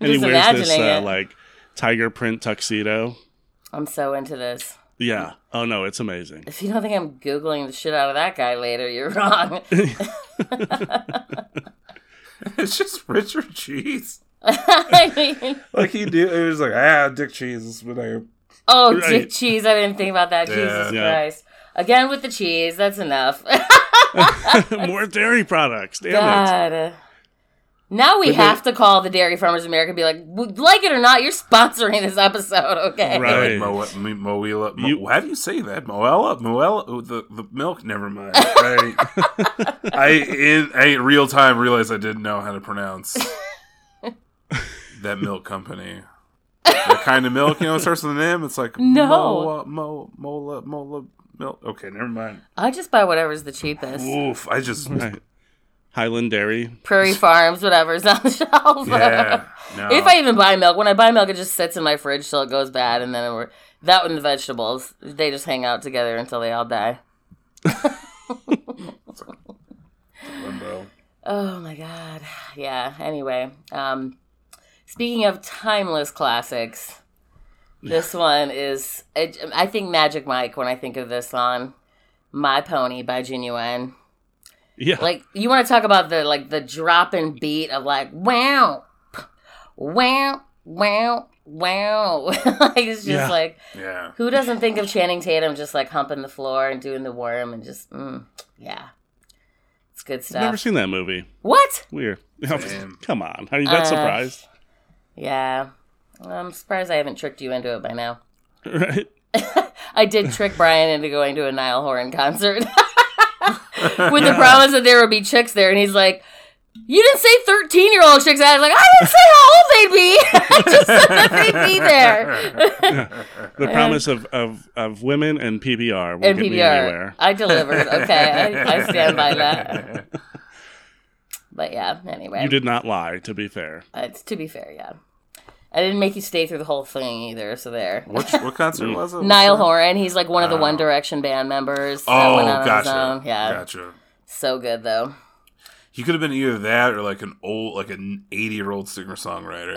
he wears this uh, like tiger print tuxedo. I'm so into this. Yeah. Oh no, it's amazing. If you don't think I'm googling the shit out of that guy later, you're wrong. it's just Richard Cheese. I mean, Like he do it was like, ah, Dick Cheese is what I oh, dick cheese! I didn't think about that. Yeah. Jesus. Christ! Again with the cheese. That's enough. More dairy products. Damn it. Now we But have they- to call the Dairy Farmers of America and be like, like it or not, you're sponsoring this episode, okay? Right. like Mo, Mo, Moela. Mo, You- how do you say that? Moella? Moella? Oh, the, the milk? Never mind. Right. I, in I, real time, realized I didn't know how to pronounce that milk company. That kind of milk, you know, it starts with an M. It's like No. Mo, Mo, Mola, Mola milk. Okay, never mind. I just buy whatever's the cheapest. Oof, I just, Right. Highland Dairy. Prairie Farms, whatever's on the shelf. yeah. No. if I even buy milk, when I buy milk, it just sits in my fridge till it goes bad, and then we're, that and the vegetables, they just hang out together until they all die. Oh my god. Yeah. Anyway, um speaking of timeless classics, this one is it, I think Magic Mike when I think of this song, My Pony by Ginuwine. Yeah. Like you want to talk about the like the drop and beat of like wow. Wow, wow, wow. like it's just Yeah. like Yeah. who doesn't think of Channing Tatum just like humping the floor and doing the worm and just mm, yeah. It's good stuff. Never seen that movie. what? Weird. Same. Come on. Are you that Uh, surprised? Yeah. I'm surprised I haven't tricked you into it by now. Right. I did trick Brian into going to a Niall Horan concert with the promise that there would be chicks there, and he's like, "You didn't say thirteen-year-old chicks." I was like, "I didn't say how old they'd be. I just said that they'd be there." The promise of, of, of women and PBR and PBR, anywhere. I delivered. Okay, I, I stand by that. But yeah, anyway, You did not lie, to be fair. Uh, it's to be fair, yeah. I didn't make you stay through the whole thing either, so there. What, what concert was it? Niall Horan, he's like one of the oh. One Direction band members. that Oh, went out on his gotcha. own. Yeah, Gotcha. so good though. He could have been either that or like an old, like an eighty-year-old singer songwriter.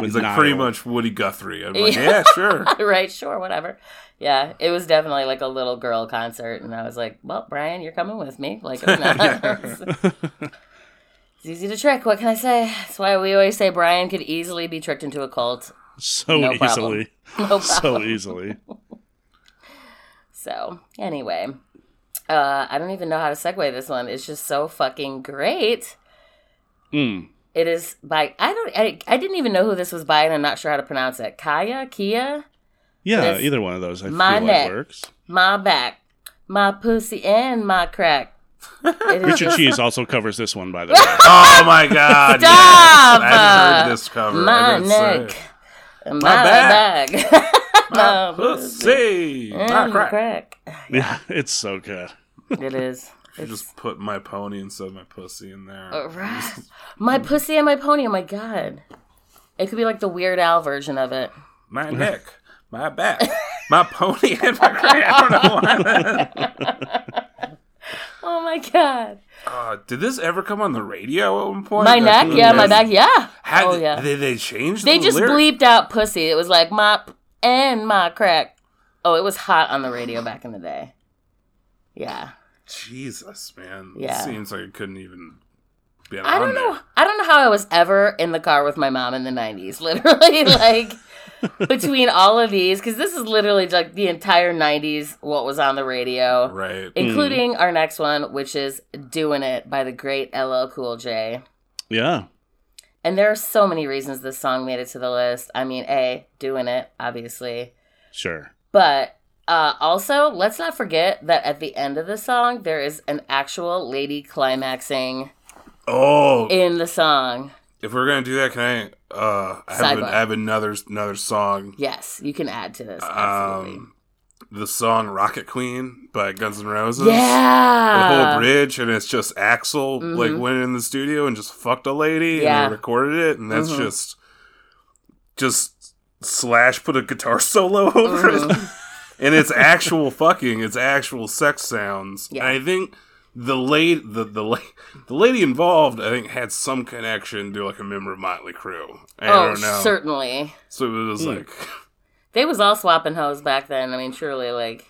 With He's like pretty much Woody Guthrie. I'm like, yeah, sure. right, sure, whatever. Yeah, it was definitely like a little girl concert, and I was like, "Well, Brian, you're coming with me." Like, it or not. It's easy to trick. What can I say? That's why we always say Brian could easily be tricked into a cult so No problem. easily. No So easily. So, anyway, uh, I don't even know how to segue this one. It's just so fucking great. Mm. It is by I don't I, I didn't even know who this was by, and I'm not sure how to pronounce it. Kaya, Kia, Yeah, either one of those I my feel neck. like works. my back, my pussy, and my crack. It is Richard Cheese also covers this one, by the way. Oh my god! Stop! Yes. I heard this cover. my I gotta neck, my, My back, My my pussy, pussy. My crack. crack. Yeah, it's so good. It is. You just put my pony instead of my pussy in there. Uh, right. My pussy and my pony. Oh my god. It could be like the Weird Al version of it. my neck, my back, my pony, and my crack. I don't know why. Oh my god. Uh, did this ever come on the radio at one point? My neck, yeah, my back, yeah. Had, oh yeah. They, they changed They the just lyric? bleeped out pussy. It was like mop and my crack. Oh, it was hot on the radio back in the day. Yeah. Jesus, man. Yeah. It seems like it couldn't even be on I don't there. know. I don't know how I was ever in the car with my mom in the 90s. Literally, like between all of these, because this is literally like the entire 90s, what was on the radio, Right. including our next one, which is Doing It by the great LL Cool J. Yeah. And there are so many reasons this song made it to the list. I mean, A, Doing It, obviously. Sure. But uh, also, let's not forget that at the end of the song, there is an actual lady climaxing Oh, in the song. If we're gonna do that, can I? Uh, I have, an, I have another another song. Yes, you can add to this. Absolutely. Um, the song "Rocket Queen" by Guns N' Roses. Yeah, The whole bridge, and it's just Axl like Mhm. went in the studio and just fucked a lady, Yeah. and they recorded it, and that's Mhm. just just slash put a guitar solo over it, Mhm. and it's actual fucking, it's actual sex sounds. Yeah. And I think the lady, the the la- the lady involved, I think had some connection to like a member of Motley Crue. I oh, don't know. certainly. So it was Hmm. like, They was all swapping hoes back then. I mean, surely, like,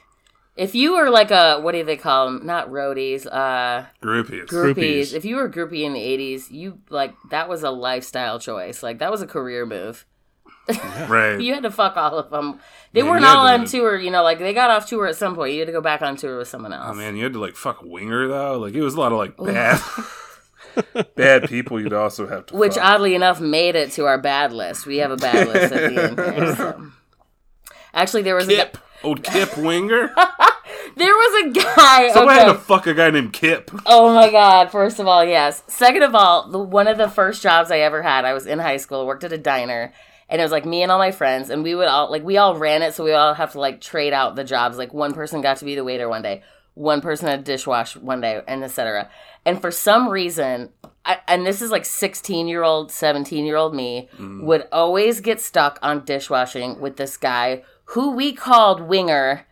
if you were like a what do they call them? Not roadies, uh, groupies. groupies. Groupies. If you were a groupie in the '80s, you like that was a lifestyle choice. Like that was a career move. Right. You had to fuck all of them. They Yeah, weren't all to- on tour, you know. Like they got off tour at some point. You had to go back on tour with someone oh, else. Oh man, you had to like fuck Winger though. Like it was a lot of like bad, bad people. You'd also have to. Which fuck. oddly enough made it to our bad list. We have a bad list at the end. Here, so. Actually, there was a Kip, old Kip Winger. there was a guy. Somebody okay. had to fuck a guy named Kip. Oh my god! First of all, yes. Second of all, the, one of the first jobs I ever had, I was in high school, worked at a diner, and it was like me and all my friends, and we would all like we all ran it, so we all have to like trade out the jobs. Like one person got to be the waiter one day, one person had dishwash one day, and etc. And for some reason, I, and this is like sixteen year old, seventeen year old me mm. would always get stuck on dishwashing with this guy who we called Winger.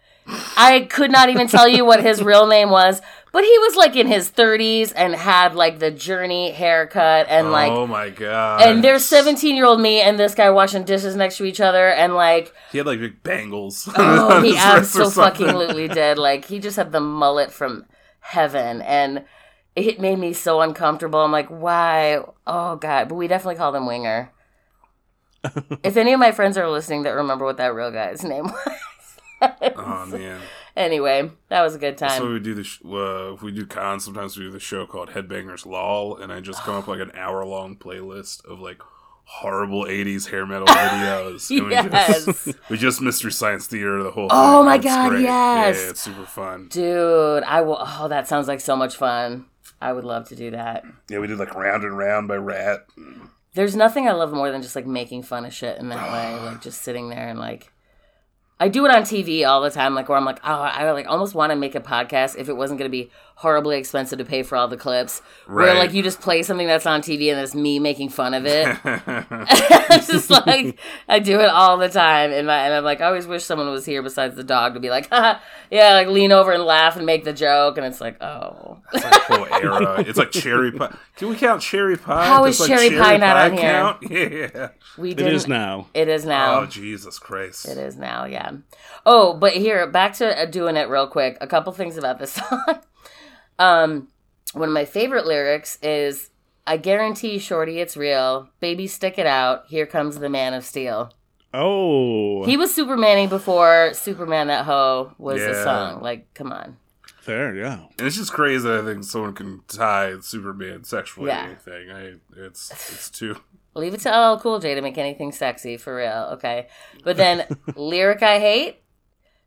I could not even tell you what his real name was, but he was like in his 30s and had like the journey haircut and like oh my god. and there's 17 year old me and this guy washing dishes next to each other and like He had like big bangles. oh he his wrist or absolutely did like he just had the mullet from heaven and it made me so uncomfortable. I'm like, why? Oh god! But we definitely called him Winger. if any of my friends are listening that remember what that real guy's name was, Oh man. Anyway, that was a good time. So we do the sh- uh, we do cons, sometimes we do the show called Headbangers Lol, and I just come up with, like an hour long playlist of like horrible '80s hair metal videos. and we Yes. just, we just Mystery Science Theater the whole. Time. Oh thing. my It's God, great. yes. Yeah, it's super fun. Dude, I will. Oh, that sounds like so much fun. I would love to do that. Yeah, we did like Round and Round by Ratt. There's nothing I love more than just like making fun of shit in that way. Like just sitting there and like. I do it on TV all the time, like where I'm like, oh, I like almost want to make a podcast if it wasn't going to be horribly expensive to pay for all the clips. Where like you just play something that's on TV and it's me making fun of it. it's just like I do it all the time, and my and I'm like, I always wish someone was here besides the dog to be like, Haha, yeah, like lean over and laugh and make the joke, and it's like, oh, It's like whole era. It's like cherry pie. Can we count cherry pie? How Does, is cherry pie not on here? count? Yeah. we It didn't. is now. It is now. Oh Jesus Christ! It is now, yeah. Oh, but here, back to uh, doing it real quick. A couple things about this song. Um, one of my favorite lyrics is, "I guarantee, shorty, it's real. Baby, stick it out. Here comes the man of steel." Oh, He was Supermaning before Superman That Hoe was a song. Like, come on. fair, yeah. And it's just crazy that I think someone can tie Superman sexually Yeah. to anything. I it's it's too Leave it to LL Cool J to make anything sexy for real, okay? But then lyric I hate.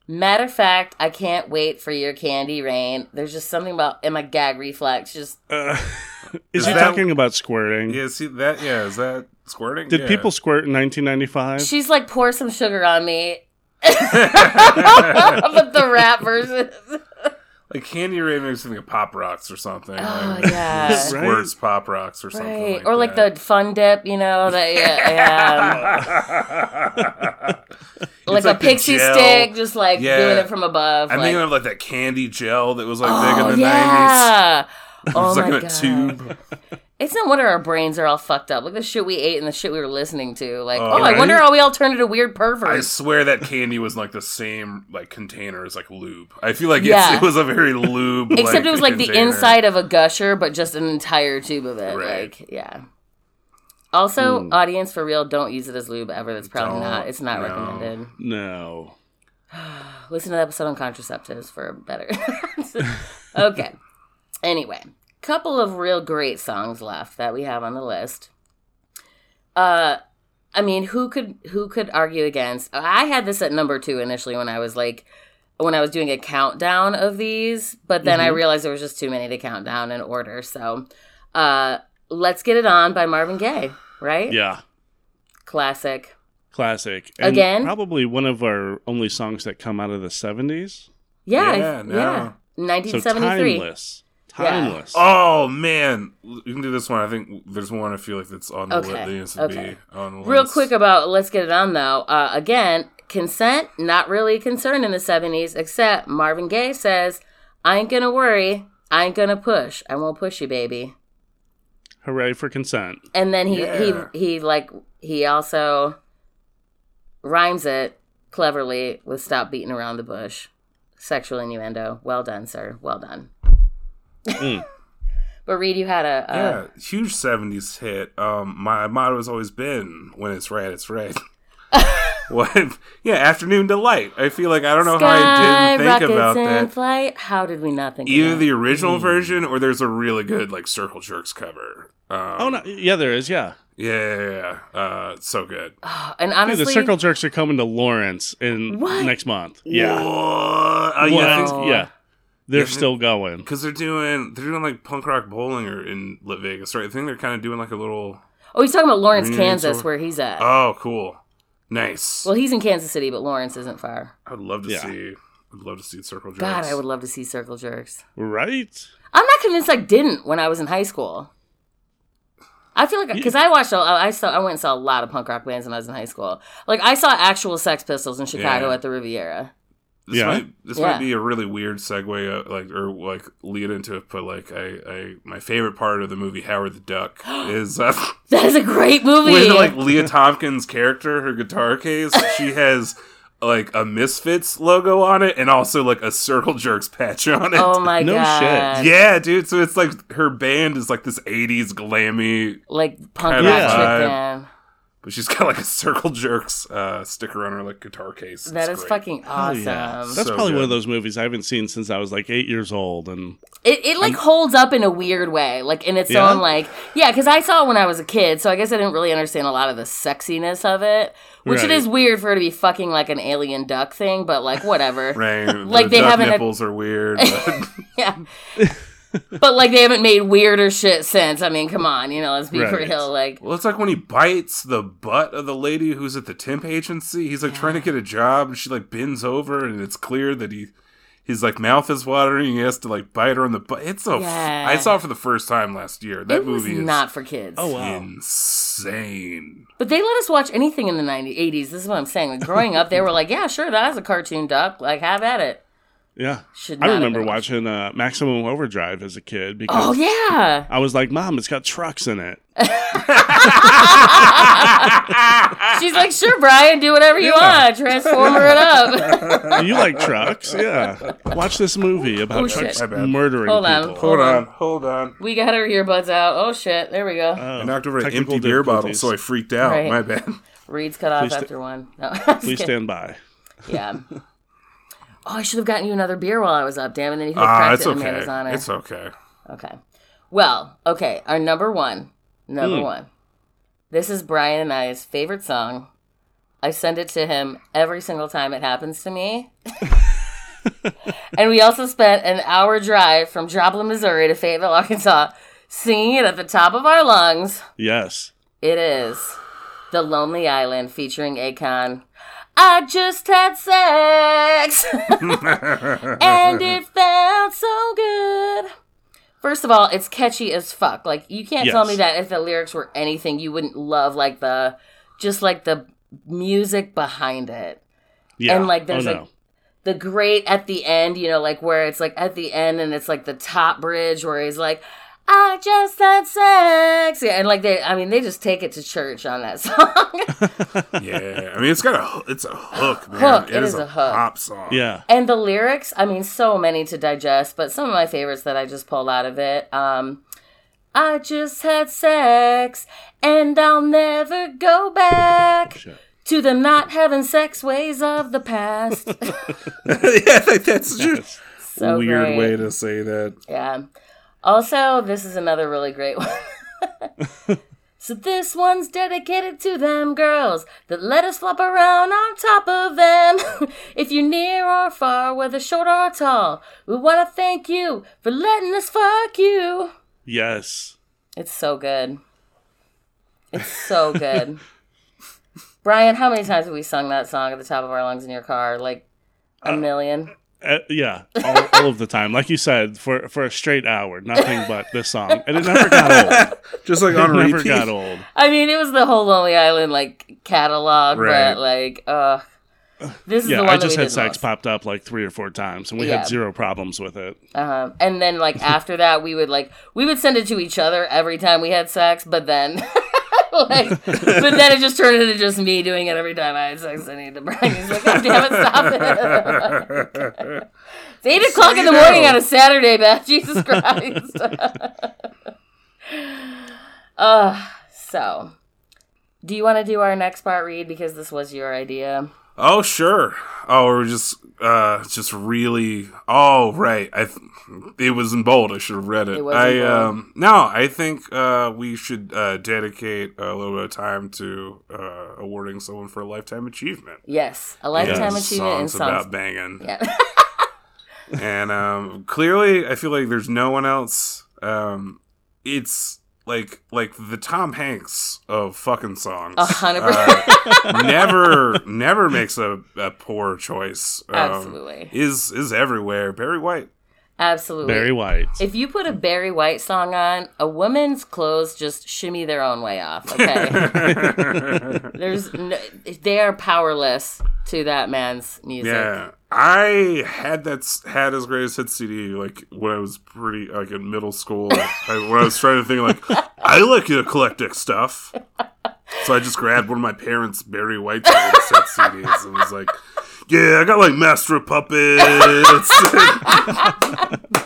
Matter of fact, I can't wait for your candy rain. There's just something about in my gag reflex. Just Uh, is Is he talking about squirting? Yeah, see that yeah, is that squirting? Did Yeah. people squirt in 1995? she's like pour some sugar on me. but the rap version. Like Candy Rain makes me think of Pop Rocks or something. Oh like, yeah. Squirts Pop Rocks or something. Right. Like or like that. the fun dip, you know, that yeah, yeah. like It's a pixie gel. stick, just like Yeah. doing it from above. I'm like, thinking of like that candy gel that was like oh big in oh, the 90s. yeah. Oh It's like my in a god. tube. It's no wonder our brains are all fucked up. Look at the shit we ate and the shit we were listening to. Like, Oh, oh, I wonder how we all turned into weird perverts. I swear that candy was like the same like container as like lube. I feel like Yeah. it was a very lube. Except it was like the inside of a gusher, but just an entire tube of it. Right. Like, yeah. Also, hmm. audience for real, don't use it as lube ever. That's probably Don't. not. It's not No. recommended. no. Listen to the episode on contraceptives for better. okay. Anyway, couple of real great songs left that we have on the list. Uh I mean, who could who could argue against? I had this at number 2 initially when I was like when I was doing a countdown of these, but then I realized there was just too many to count down in order. So, uh Let's Get It On by Marvin Gaye, right? Yeah. Classic. Classic. And Again? Probably one of our only songs that come out of the 70s. Yeah, Yeah, yeah. no. yeah. So 1973. Timeless. Timeless. Oh man, you can do this one. I think there's one I feel like that's on the Okay, list. That okay. on Real quick about let's get it on though. Uh, again, consent not really a concern in the seventies, except Marvin Gaye says, "I ain't gonna worry, I ain't gonna push, I won't push you, baby." Hooray for consent. And then he Yeah. he he like he also rhymes it cleverly with "stop beating around the bush." Sexual innuendo. Well done, sir. Well done. Mm. But Reed, you had a, a Yeah, huge '70s hit. Um, my motto has always been, "When it's red, it's red." what? Yeah, afternoon delight. I feel like I don't know how I didn't think Skyrockets about in that. flight. How did we not think? Either of the that? original version or there's a really good like Circle Jerks cover. Um, Oh, no. Yeah, there is. Yeah. Yeah, yeah, yeah. Uh, so good. and Dude, honestly, the Circle Jerks are coming to Lawrence in What? next month. Yeah. What? Uh, Well, yeah, Wow. yeah. They're Yeah. still going. because they're doing they're doing like punk rock bowling or in Las Vegas, right? I think they're kind of doing like a little. Oh, he's talking about Lawrence, Kansas, so- where he's at. Oh, cool, nice. well, he's in Kansas City, but Lawrence isn't far. I would love to Yeah. see. I'd love to see Circle Jerks. God, I would love to see Circle Jerks. Right? I'm not convinced I didn't when I was in high school. I feel like because I watched, a- I saw, I went and saw a lot of punk rock bands when I was in high school. Like I saw actual Sex Pistols in Chicago Yeah. at the Riviera. This Yeah. might this Yeah. might be a really weird segue, uh, like or like lead into it, but like I, I my favorite part of the movie Howard the Duck is uh, That is a great movie. with like Leah Tompkins' character, her guitar case. She has like a Misfits logo on it, and also like a Circle Jerks patch on it. oh my No god! shit. Yeah, dude. So it's like her band is like this '80s glammy, like punk Kinda rock vibe. Chick band. but she's got like a Circle Jerks uh, sticker on her like guitar case. That It's is great. fucking awesome. yeah. That's So probably one of those movies I haven't seen since I was like eight years old. And It, it like holds up in a weird way, like in its Yeah? own like yeah. Because I saw it when I was a kid, so I guess I didn't really understand a lot of the sexiness of it. Which it Right. is weird for her to be fucking like an alien duck thing, but like whatever. Right. Like, the they duck haven't had- nipples are weird. But yeah. but like they haven't made weirder shit since. I mean, come on, you know, let's be Right. real. Like well, it's like when he bites the butt of the lady who's at the temp agency. He's like trying to get a job, and she like bends over, and it's clear that he. His like mouth is watering. He has to like bite her on the butt. It's a. Yeah. I saw it for the first time last year. That it was movie is not for kids. Oh, wow. insane. But they let us watch anything in the 90s, 80s. This is what I'm saying. Like growing up, they were like, yeah, sure, that's a cartoon duck. Like, have at it. Yeah, Should I not have remember been watching uh, Maximum Overdrive as a kid because Oh yeah. I was like, "Mom, it's got trucks in it." She's like, sure, Brian, do whatever you Yeah. want. Transformer it up. you like trucks? Yeah. Watch this movie about Oh, trucks shit. My bad. murdering Hold on. people. Hold on, hold on. we got our earbuds out. Oh shit, there we go. Oh, I knocked over an technical empty beer bottle, difficulties. so I freaked out. Right. My bad. Reed's cut off Please sta- after one. No, I'm just Please kidding. stand by. Yeah. Oh, I should have gotten you another beer while I was up, damn, and then you could have Ah, cracked it's it okay. Honor. It's okay. Okay. Well, okay, our number one. Number Hmm. one. This is Brian and I's favorite song. I send it to him every single time it happens to me. and we also spent an hour drive from Joplin, Missouri to Fayetteville, Arkansas, singing it at the top of our lungs. Yes. It is The Lonely Island featuring Akon. I just had sex and it felt so good. First of all, it's catchy as fuck. Like you can't tell me that if the lyrics were anything you wouldn't love like the just like the music behind it. Yeah. And, like, there's oh, no. The great at the end, you know, like where it's like at the end and it's like the top bridge where he's like I just had sex. Yeah, and like they I mean they just take it to church on that song. Yeah, I mean it's got a it's a hook, man. Hook, it is, is a a hook. pop song. Yeah. And the lyrics, I mean, so many to digest, but some of my favorites that I just pulled out of it. Um, I just had sex, and I'll never go back Shit. to the not having sex ways of the past. yeah, like, that's just so weird great. way to say that. Yeah. Also, this is another really great one. so this one's dedicated to them girls that let us flop around on top of them. if you're near or far, whether short or tall, we want to thank you for letting us fuck you. Yes. It's so good. It's so good. Brian, how many times have we sung that song at the top of our lungs in your car? Like a uh, million. Uh, yeah, all, all of the time. Like you said, for for a straight hour, nothing but this song, and it never got old. Just like It on never repeat. got old. I mean, it was the whole Lonely Island like catalog, Right. but like, uh, this is Yeah, the one I just had sex most. popped up like three or four times, and we Yeah. had zero problems with it. Um, and then like after that, we would like we would send it to each other every time we had sex, but then. like, but then it just turned into just me doing it every time I had sex. I it to Brian. He's like, "God damn it, stop it!" it's eight o'clock in the morning on a Saturday, Beth. Jesus Christ. uh, so, do you want to do our next part, Reed? Because this was your idea. Oh sure. Oh, we're just uh just really. Oh right. I th- it was in bold. I should have read it. It I um no. I think uh we should uh dedicate a little bit of time to uh awarding someone for a lifetime achievement. Yes, a lifetime Yes, achievement in songs songs. about banging. Yeah. and um, clearly, I feel like there's no one else. Um, it's like like the Tom Hanks of fucking songs. A hundred Uh, never never makes a, a poor choice. Um, Absolutely. is is everywhere. Barry White. Absolutely. Barry White. If you put a Barry White song on, a woman's clothes just shimmy their own way off. Okay, there's no, they are powerless to that man's music. Yeah, I had that had his greatest hit CD like when I was pretty like in middle school. I, when I was trying to think like I like eclectic stuff, so I just grabbed one of my parents' Barry White greatest hit CDs and was like, "Yeah, I got like Master of Puppets."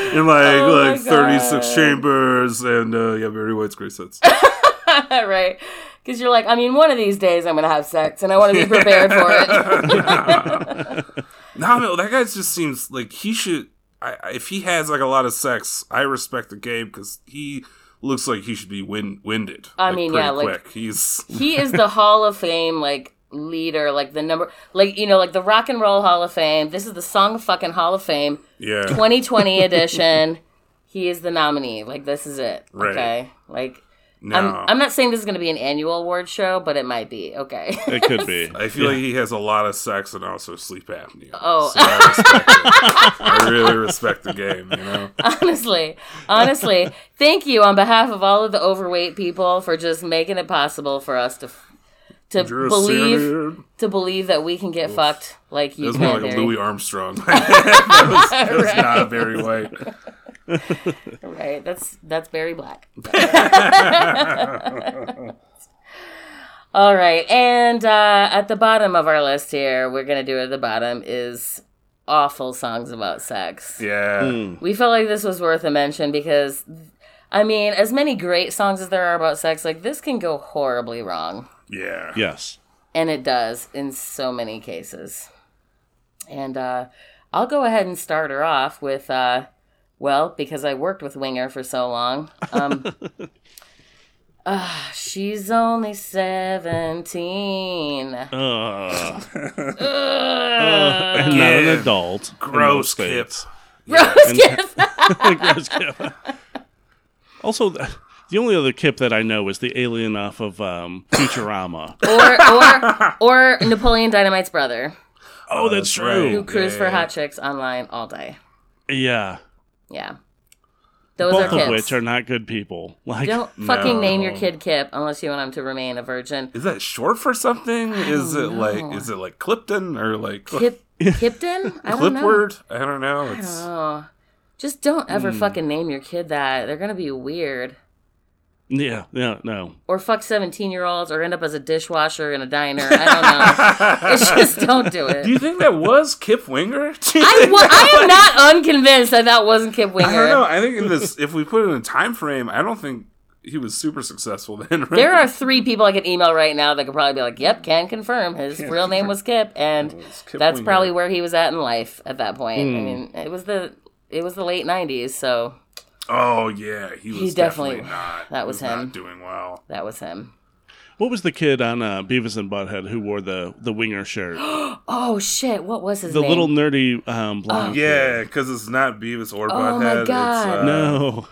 And like Oh like thirty six chambers and uh, yeah Barry White's greatest sets. right? Because you're like, I mean, one of these days I'm gonna have sex, and I want to be prepared for it. No, no, that guy just seems like he should. I, if he has like a lot of sex, I respect the game because he looks like he should be win- winded. I like, mean, yeah, like- he's he is the Hall of Fame like leader, like the number, like you know, like the Rock and Roll Hall of Fame. This is the Song of Fucking Hall of Fame, yeah. 2020 edition. He is the nominee. Like this is it. Right. Okay. Like No, I'm, I'm not saying this is going to be an annual award show, but it might be. Okay. It could be. I feel like he has a lot of sex and also sleep apnea. Oh. so I. I really respect the game. You know, honestly, honestly, thank you on behalf of all of the overweight people for just making it possible for us to to You're believe to believe that we can get fucked like That you was more like a Louis Armstrong. that was, that was not very white. Right. That's that's Barry Black. All right, and uh, at the bottom of our list here, we're gonna do at the bottom is awful songs about sex. Yeah. Mm. We felt like this was worth a mention because, I mean, as many great songs as there are about sex, like this can go horribly wrong. Yeah. Yes. And it does in so many cases. And uh, I'll go ahead and start her off with, uh, well, because I worked with Winger for so long. Um, uh, she's only 17. Uh, Ugh. and not an adult. Gross, most Kip. states. Rose Gross Kip. Also, the, the only other Kip that I know is the alien off of um, Futurama. or, or, or Napoleon Dynamite's brother, Oh, that's, that's true. who cruised for Yeah. hot chicks online all day. Yeah. Yeah. Those Both are of kids. which are not good people. Like, Don't fucking name your kid Kip unless you want him to remain a virgin. Is that short for something? Is it don't like is it like Clipton or like Kip, Kipton? I don't know. Clipward? I don't know. I It's don't know. Just don't ever Hmm. fucking name your kid that. They're gonna be weird. Yeah, yeah, no. Or fuck seventeen year olds, or end up as a dishwasher in a diner. I don't know. it's just don't do it. Do you think that was Kip Winger? I, think wa- that I am not unconvinced that that wasn't Kip Winger. I don't know. I think in this, if we put it in a time frame, I don't think he was super successful then. Right? There are three people I can email right now that could probably be like, "Yep, can confirm his real name was Kip," and It's Kip that's Winger. probably where he was at in life at that point. Hmm. I mean, it was the it was the late '90s, so Oh yeah, he was He definitely, definitely- not. that was him. Not doing well. that was him. What was the kid on uh, Beavis and Butthead who wore the, the winger shirt? Oh shit! What was his name? the name? little nerdy um, blonde Yeah, because it's not Beavis or Oh, my Butthead. God. It's, uh, No.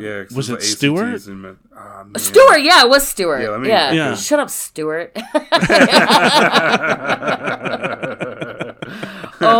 Yeah, 'cause Was it Stewart? ACTs and, ah. Stewart, yeah, it was Stewart. Yeah, Yeah, let me- Yeah. Shut up, Stewart.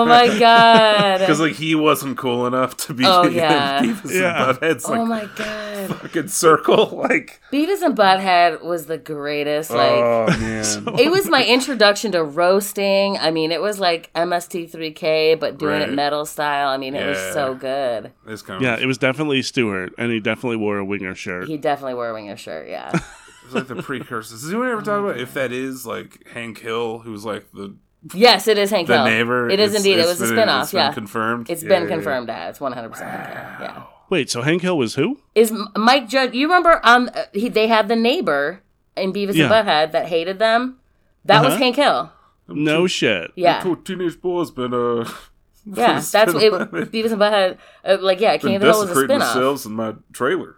oh my god. Because like he wasn't cool enough to be Oh, yeah. Beavis Yeah. and Butthead's oh like oh my god. fucking circle. Like, Beavis and Butthead was the greatest. Like oh man, it was my introduction to roasting. I mean, it was like MST3K, but doing Right. it metal style. I mean, it was so good. it's kind of Yeah, it was definitely Stewart, and he definitely wore a winger shirt. He definitely wore a winger shirt. Yeah. It's like the precursors. Does anyone ever talk about if that is like Hank Hill, who's like the yes, it is Hank the Hill. neighbor? It is It's- indeed. It it's was a been- spinoff. It's been Yeah. confirmed. It's Yeah, been yeah, yeah. confirmed. Yeah, it's one hundred percent Hank Hill. Yeah. Wait, so Hank Hill was who? Is M- Mike Judge? You remember? Um, uh, he they had the neighbor in Beavis Yeah. and Butthead that hated them. That was Uh-huh. Hank Hill. No shit. Yeah, Two teenage boys been uh yeah. That's what it, Beavis and Butthead. Uh, like yeah, King been of the Hill was a desecrating spinoff. themselves in my trailer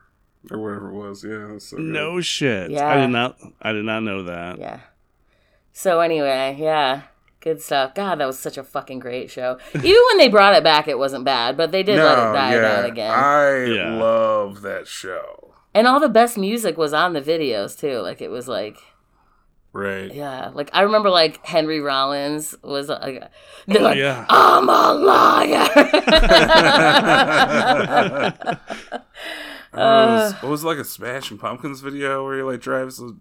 or whatever it was. Yeah, that's so good. No shit. Yeah. I did not. I did not know that. Yeah. So anyway, yeah, good stuff. God, that was such a fucking great show. Even when they brought it back, it wasn't bad, but they did let it die yeah, down again. I Yeah. love that show. and all the best music was on the videos too. Like it was like. Right. Yeah, like I remember, like Henry Rollins was uh, like, they're Oh, like yeah. I'm a liar. What was, uh. what was it, like a Smashing Pumpkins video where he like drives the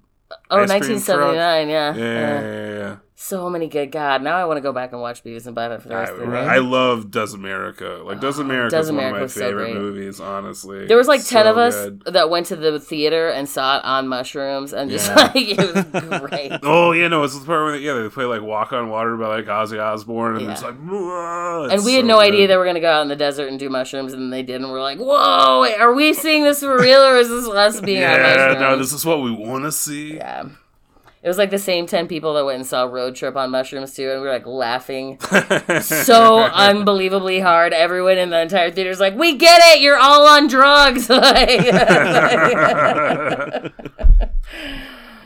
oh, ice cream 1979, yeah. yeah, yeah. yeah, yeah, yeah. So many good. God, now I want to go back and watch Beavis and Butthead for the rest I, of the I love Does America. Like Does uh, America Does is one of my was so favorite movies. Honestly, There was like ten so of us good. that went to the theater and saw it on mushrooms, and just Yeah. like it was great. Oh yeah, no, it's the part where they, yeah they play like Walk on Water by like Ozzy Osbourne, and Yeah. it's like it's and we had so no idea good. they were gonna go out in the desert and do mushrooms, and they did, and we're like, "Whoa, wait, are we seeing this for real, or is this us being on Yeah, mushrooms?" no, this is what we want to see. Yeah. It was like the same 10 people that went and saw Road Trip on mushrooms too, and we were like laughing so unbelievably hard. Everyone in the entire theater is like, We get it, you're all on drugs. like,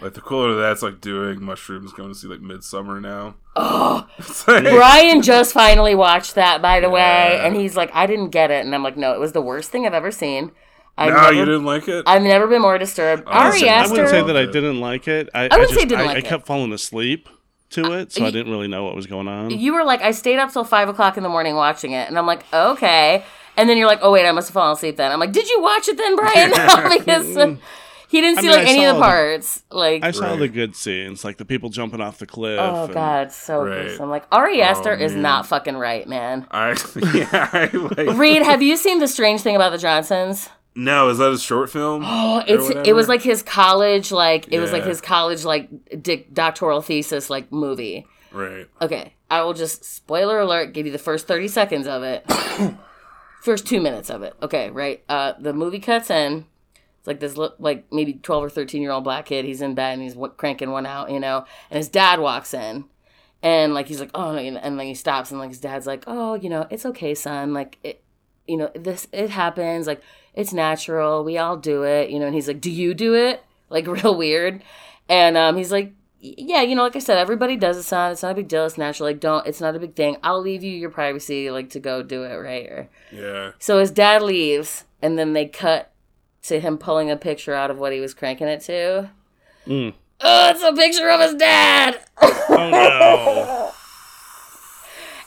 Like the cooler that's like doing mushrooms, going to see like Midsummer now. oh, like- Brian just finally watched that, by the way, and he's like, I didn't get it. And I'm like, No, it was the worst thing I've ever seen. I've, no, never, you didn't like it. I've never been more disturbed. Ari so I I wouldn't say that I didn't like it. I, wouldn't just, say didn't I, like I it. kept falling asleep to it, so I didn't really know what was going on. you were like, I stayed up till five o'clock in the morning watching it, and I'm like, okay. And then you're like, oh wait, I must have fallen asleep then. I'm like, did you watch it then, Brian? No, because uh, he didn't I see mean, like I any of the saw the- parts. Like, I saw Right. the good scenes, like the people jumping off the cliff. oh and- god, so Right. gruesome. Like Ari Aster is not fucking right, man. I yeah, I like. Reed, have you seen the strange thing about the Johnsons? No, is that a short film? Oh, it's it was like his college, like it was like his college, like dic- doctoral thesis, like movie. right. Okay, I will just spoiler alert, give you the first 30 seconds of it. first 2 minutes of it. Okay, right. Uh the movie cuts in. It's like this, li- like maybe twelve or thirteen year old black kid. He's in bed and he's cranking one out, you know. And his dad walks in, and like he's like, oh, no, and then he stops, and like his dad's like, oh, you know, it's okay, son. Like it, you know, this it happens. Like it's natural. We all do it, you know. And he's like, do you do it? Like real weird. And um, he's like, yeah, you know, like I said, everybody does it, son. It's not a big deal. It's natural. Like, don't. It's not a big thing. I'll leave you your privacy, like to go do it, right? Or Yeah. so his dad leaves, and then they cut to him pulling a picture out of what he was cranking it to. Mm. Oh, it's a picture of his dad. Oh no!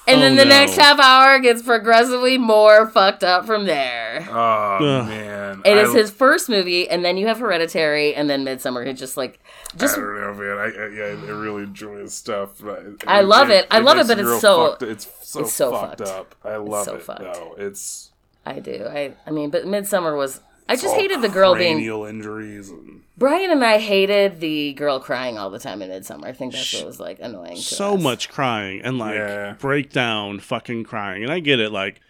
And Oh, then the no. next half hour gets progressively more fucked up from there. Oh Ugh. man. It is I- his first movie, and then you have Hereditary, and then Midsommar. It's just like, just I don't know, man. I, I yeah, I really enjoy his stuff. but I love it. I love it, but it's so- fucked- it's so it's so fucked fucked. up. I love so it fucked. though. It's I do. I, I mean, but Midsommar was. I just hated the girl being. cranial injuries and Brian and I hated the girl crying all the time in Midsommar. I think that's what was like annoying. To so us. much crying and like Yeah. breakdown, fucking crying. And I get it. Like,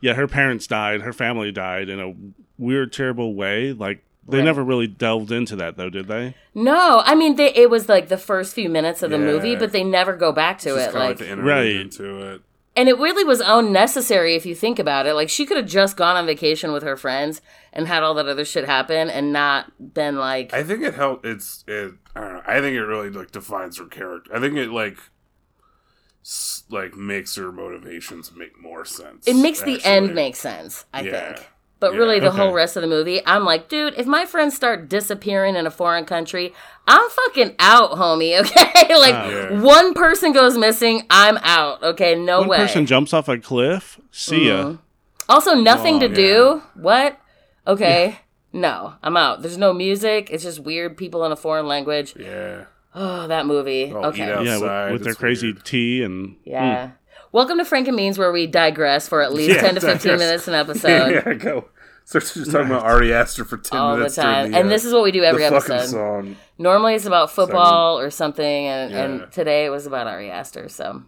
yeah, her parents died, her family died in a weird, terrible way. Like, they Right. never really delved into that, though, did they? No, I mean they, it was like the first few minutes of the Yeah. movie, but they never go back to just it. Like, like the Right. interlude into it. And it really was unnecessary if you think about it. Like she could have just gone on vacation with her friends and had all that other shit happen, and not been like, I think it helped. It's it. I don't know. I think it really like defines her character. I think it like s- like makes her motivations make more sense. it makes the end make sense. I Yeah. think. But Yeah. really, the whole rest of the movie, I'm like, dude, if my friends start disappearing in a foreign country, I'm fucking out, homie. Okay, like Oh. Yeah. one person goes missing, I'm out. Okay, no One way. person jumps off a cliff. See ya. Mhm. Also, nothing to Oh, do. What? Okay. No, I'm out. There's no music. It's just weird people in a foreign language. Yeah. Oh, that movie. Oh, okay. eat. Yeah, with, with their it's crazy weird. tea and Yeah. Welcome to Frank and Means, where we digress for at least Yeah, 10 to 15 digress. minutes an episode. yeah, go. So just talking about Ari Aster for ten All the minutes during time. the, and uh, this is what we do every the fucking episode. song. Normally it's about football or something, and, Yeah. and today it was about Ari Aster. So,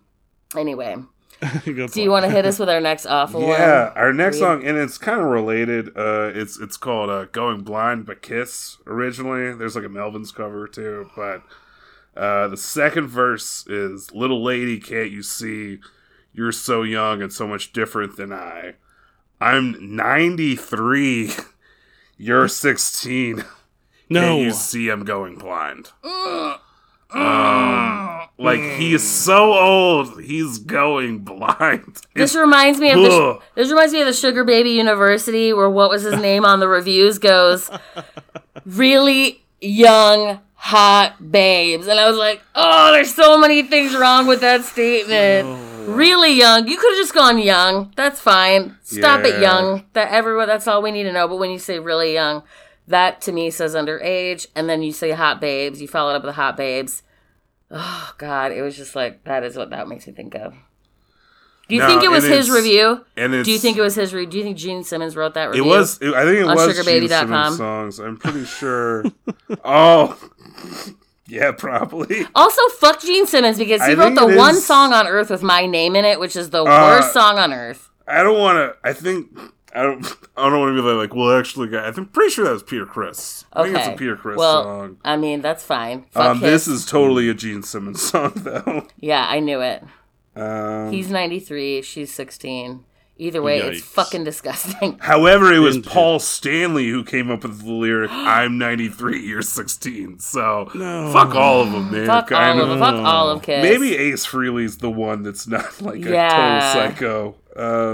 anyway, do you want to hit us with our next awful one? Yeah, our next We- song, and it's kind of related. Uh, it's it's called uh, "Going Blind" by Kiss. Originally, there's like a Melvins cover too, but uh, the second verse is "Little lady, can't you see? You're so young and so much different than I. I'm 93. You're 16. No. Can't you see I'm going blind?" Um, like he's so old, he's going blind. This reminds me of the, this reminds me of the Sugar Baby University, where what was his name on the reviews goes, really young, hot babes, and I was like, oh, there's so many things wrong with that statement. Really young, you could have just gone young. That's fine. Stop Yeah. it, young. That everyone. That's all we need to know. But when you say really young, that to me says underage, and then you say hot babes. You follow it up with hot babes. Oh God, it was just like that is what that makes me think of. Do you No, think it was his review? And it's, Do you think it was his review? Do you think Gene Simmons wrote that review? It was. I think it on was sugarbaby.com? Gene Simmons songs. I'm pretty sure. oh, yeah, probably. Also, fuck Gene Simmons because he I wrote the one is- song on earth with my name in it, which is the Uh, worst song on earth. I don't want to. I think I don't. I don't want to be like, well, actually, guy. I'm pretty sure that was Peter Criss. I Okay. think it's a Peter Criss well, song. I mean, that's fine. Fuck Um, his- this is totally a Gene Simmons song, though. yeah, I knew it. Um, He's 93, she's 16. Either way, it's fucking disgusting. however, it was Into- Paul Stanley who came up with the lyric, "I'm 93, you're 16." So No. fuck all of them, man. fuck all Kind of them. Fuck all of kids. Maybe Ace Frehley's the one that's not like a Yeah. total psycho.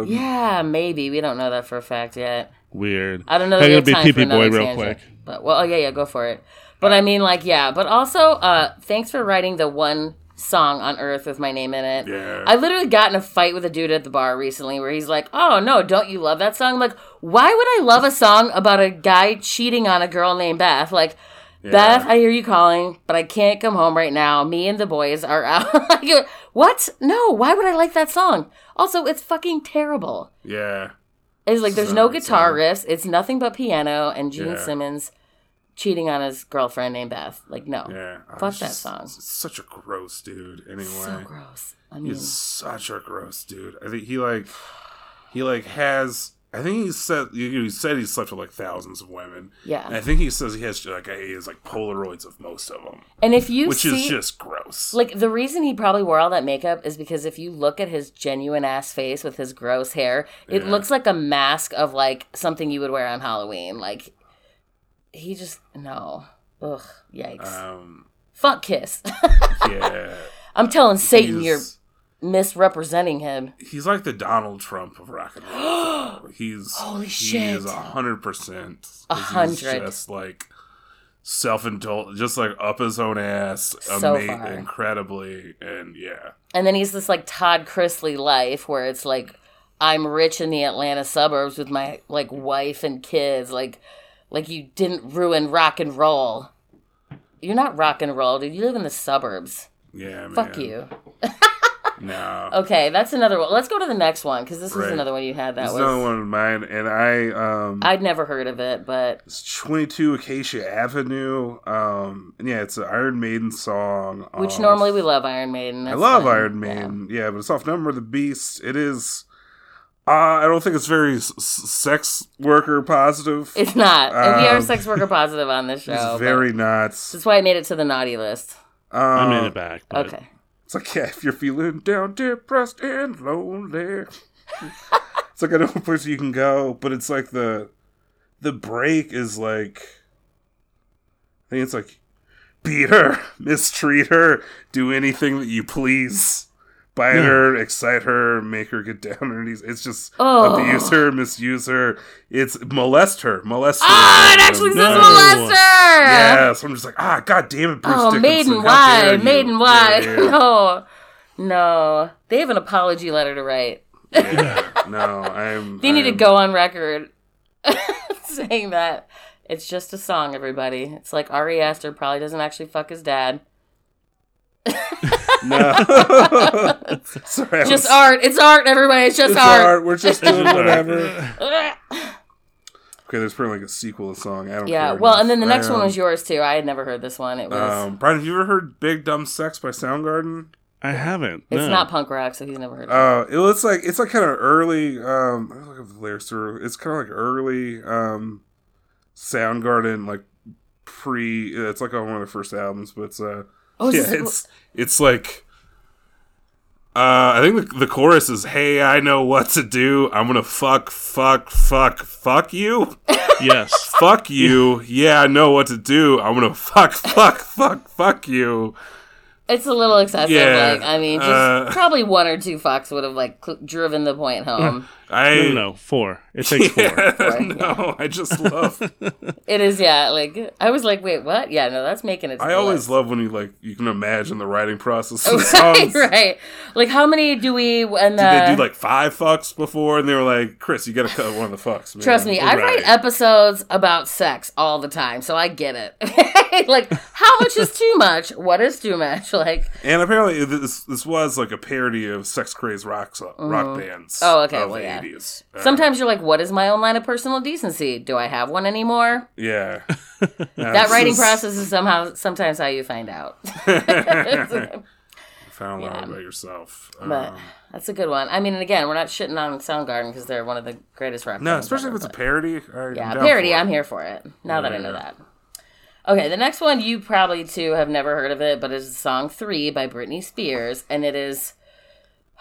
Um, Yeah, maybe. We don't know that for a fact yet. Weird. I don't know. Hey, That we it'll have be time pee-pee boy real tangent. quick. But well, oh yeah, yeah, go for it. But I mean, like, yeah. But also, uh, thanks for writing the one song on Earth with my name in it. Yeah. I literally got in a fight with a dude at the bar recently where he's like, "Oh no, don't you love that song?" I'm like, why would I love a song about a guy cheating on a girl named Beth? Like. Beth, I hear you calling, but I can't come home right now. Me and the boys are out. like, what? No, why would I like that song? Also, it's fucking terrible. Yeah. It's like there's no guitar sad. riffs. It's nothing but piano and Gene Yeah. Simmons cheating on his girlfriend named Beth. Like no, Yeah. Fuck that song. Such a gross dude. Anyway. So gross. I mean, He's such a gross dude. I think he like he like has I think he said he said he slept with like thousands of women. Yeah. And I think he says he has like he has like Polaroids of most of them, And if you which see, is just gross. like the reason he probably wore all that makeup is because if you look at his genuine ass face with his gross hair, it Yeah. looks like a mask of like something you would wear on Halloween. Like he just no. Ugh, yikes. um, Fuck Kiss. yeah. I'm telling Satan you're misrepresenting him. He's like the Donald Trump of rock and roll. he's Holy shit. he is a hundred percent. A hundred. Just like self indulgent, just like up his own ass, So ama- incredibly, and yeah, And then he's this like Todd Chrisley life where it's like I'm rich in the Atlanta suburbs with my like wife and kids. Like like you didn't ruin rock and roll. You're not rock and roll, dude. You live in the suburbs. yeah. Man. Fuck you. No. Okay, that's another one. Let's go to the next one because this was Right. another one you had that There's was. another one of mine, and I um, I'd never heard of it, but it's 22 Acacia Avenue. Um, and yeah, it's an Iron Maiden song. which off- normally we love Iron Maiden. I love fine. Iron Yeah. Maiden. Yeah. but it's off Number of the Beast. It is. Uh, I don't think it's very s- s- sex worker positive. It's not. and we are Um, sex worker positive on this show. It's very not. That's why I made it to the naughty list. Um, I made it back. But Okay. It's like, yeah, if you're feeling down, depressed, and lonely. it's like I know a place you can go, but it's like the the break is like I think it's like beat her, mistreat her, do anything that you please. Bite her, excite her, make her get down on her knees. It's just Oh. abuse her, misuse her. It's molest her, molest her. Ah, it actually says No. molester. Yeah, so I'm just like, ah, god damn it, Bruce Oh, Dickinson. maiden, why? Maiden, why? Yeah, yeah, No, no. They have an apology letter to write. yeah. no, I'm. They need to I'm- go on record saying that it's just a song. Everybody, it's like Ari Aster probably doesn't actually fuck his dad. No. Sorry, Just was- art. It's art. Everybody, it's just It's art. art. We're just doing whatever. Okay, there's probably like a sequel to song. I don't yeah. care Well, and then the enough. next one was yours too. I had never heard this one. It was. Um, Brian, have you ever heard "Big Dumb Sex" by Soundgarden? I haven't. it's no. not punk rock, so he's never heard. of it. Uh, it looks like it's like kind of early. Um, I don't look at the lyrics through. It's kind of like early. Um, Soundgarden, like pre. It's like on one of their first albums, but it's uh, Oh, yeah, this- it's it's like. Uh, I think the, the chorus is, "Hey, I know what to do. I'm gonna fuck, fuck, fuck, fuck you." Yes. fuck you. Yeah, I know what to do. I'm gonna fuck, fuck, fuck, fuck you. It's a little excessive. Yeah, like, I mean, just uh, probably one or two fucks would have like cl- driven the point home. I No, no, no. Four. It takes four. Yeah, no, I just love. it is, yeah. Like I was like, wait, what? Yeah, no, that's making it. I the always list. love when you like you can imagine the writing process of Right, songs. right. Like how many do we? And Did uh, they do like five fucks before? And they were like, "Chris, you got to cut one of the fucks." Man. Trust me, We're I write episodes about sex all the time, so I get it. like, how much is too much? What is too much? Like, And apparently, this this was like a parody of sex craze rock so- rock bands. Oh, okay, of well, the yeah. 80s. Uh, sometimes you're like, what is my own line of personal decency? Do I have one anymore? yeah, That writing process is somehow sometimes how you find out. Found out Yeah. about yourself. But Um, that's a good one. I mean, and again, we're not shitting on Soundgarden because they're one of the greatest rock no, bands especially if ever, it's a parody. All right, Yeah, I'm down parody. I'm here for it. Now that I know Yeah. that. Okay, the next one you probably too have never heard of it, but it's song three by Britney Spears, and it is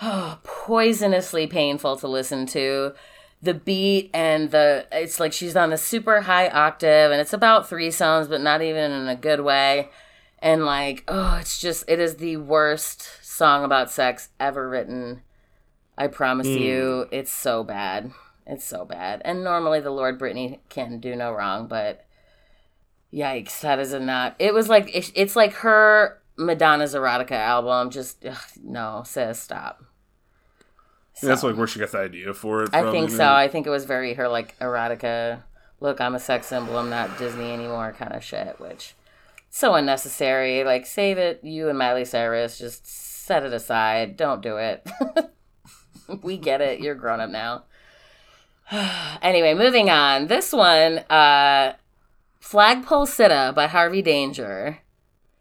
oh, poisonously painful to listen to. The beat and the it's like she's on a super high octave, and it's about threesomes, but not even in a good way. And like, oh, it's just it is the worst song about sex ever written. I promise hmm. you, it's so bad. It's so bad. And normally the Lord Britney can do no wrong, but yikes, that is a not. It was like it's like her Madonna's erotica album. Just ugh, no, says stop. Yeah, That's like where she got the idea for it. I think so. I think it was very her like erotica. Look, I'm a sex symbol. I'm not Disney anymore, kind of shit. Which so unnecessary. Like save it, you and Miley Cyrus. Just set it aside. Don't do it. we get it. You're grown up now. anyway, moving on. This one, uh, Flagpole Sitta by Harvey Danger.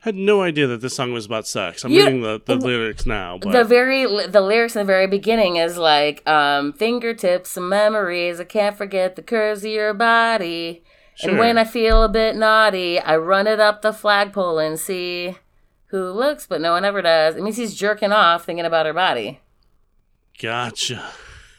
Had no idea that this song was about sex. I'm You- reading the, the lyrics now, but the very the lyrics in the very beginning is like um fingertips and memories i can't forget the curves of your body and when i feel a bit naughty i run it up the flagpole and see who looks but no one ever does it means he's jerking off thinking about her body gotcha.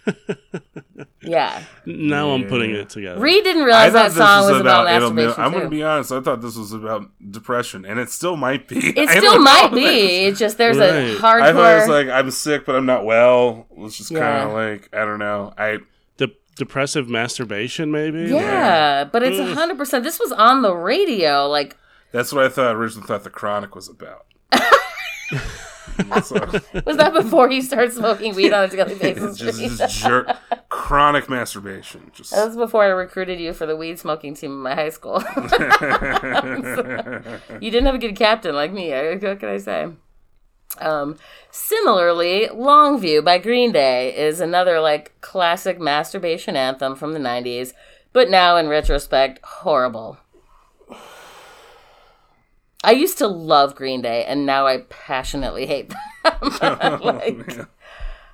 yeah Now I'm putting it together. reed didn't realize that song was about, it'll be- masturbation I'm gonna be honest. I thought this was about depression, and it still might be. it I still don't might know. be it's just there's Right. a hardcore I thought it was like I'm sick, but I'm not well. It's just kind Yeah. of like I don't know. I De- depressive masturbation, maybe. yeah, but it's Ugh. hundred percent. This was on the radio. Like, that's what I thought. Originally thought the chronic was about. so, was that before he started smoking weed on a daily basis? just, just jerk, chronic masturbation. Just That was before I recruited you for the weed smoking team in my high school. you didn't have a good captain like me. What can I say? Um, similarly, Longview by Green Day is another like classic masturbation anthem from the 90s, but now in retrospect, horrible. I used to love Green Day, and now I passionately hate them. Oh, like,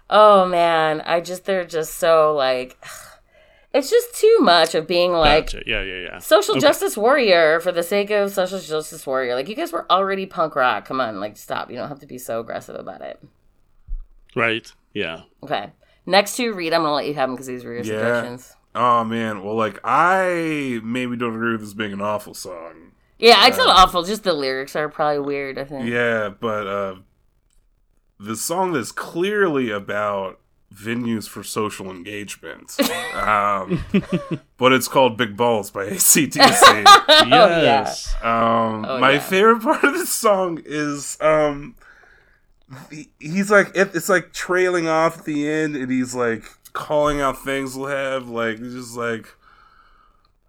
oh man, I just they're just so like, it's just too much of being like Gotcha. Yeah, yeah, yeah. social Okay. justice warrior for the sake of social justice warrior. Like you guys were already punk rock. Come on, like stop. You don't have to be so aggressive about it. Right. Yeah. Okay. Next two, Reed. I'm gonna let you have them because these were your Yeah. suggestions. oh man. Well, like I maybe don't agree with this being an awful song. Yeah, it's not awful. Just the lyrics are probably weird. I think. Yeah, but uh, the song is clearly about venues for social engagement. um, but it's called Big Balls by ACDC. Yes. Um, Oh, my yeah. favorite part of this song is um, he- he's like it, it's like trailing off at the end, and he's like calling out things we'll have like just like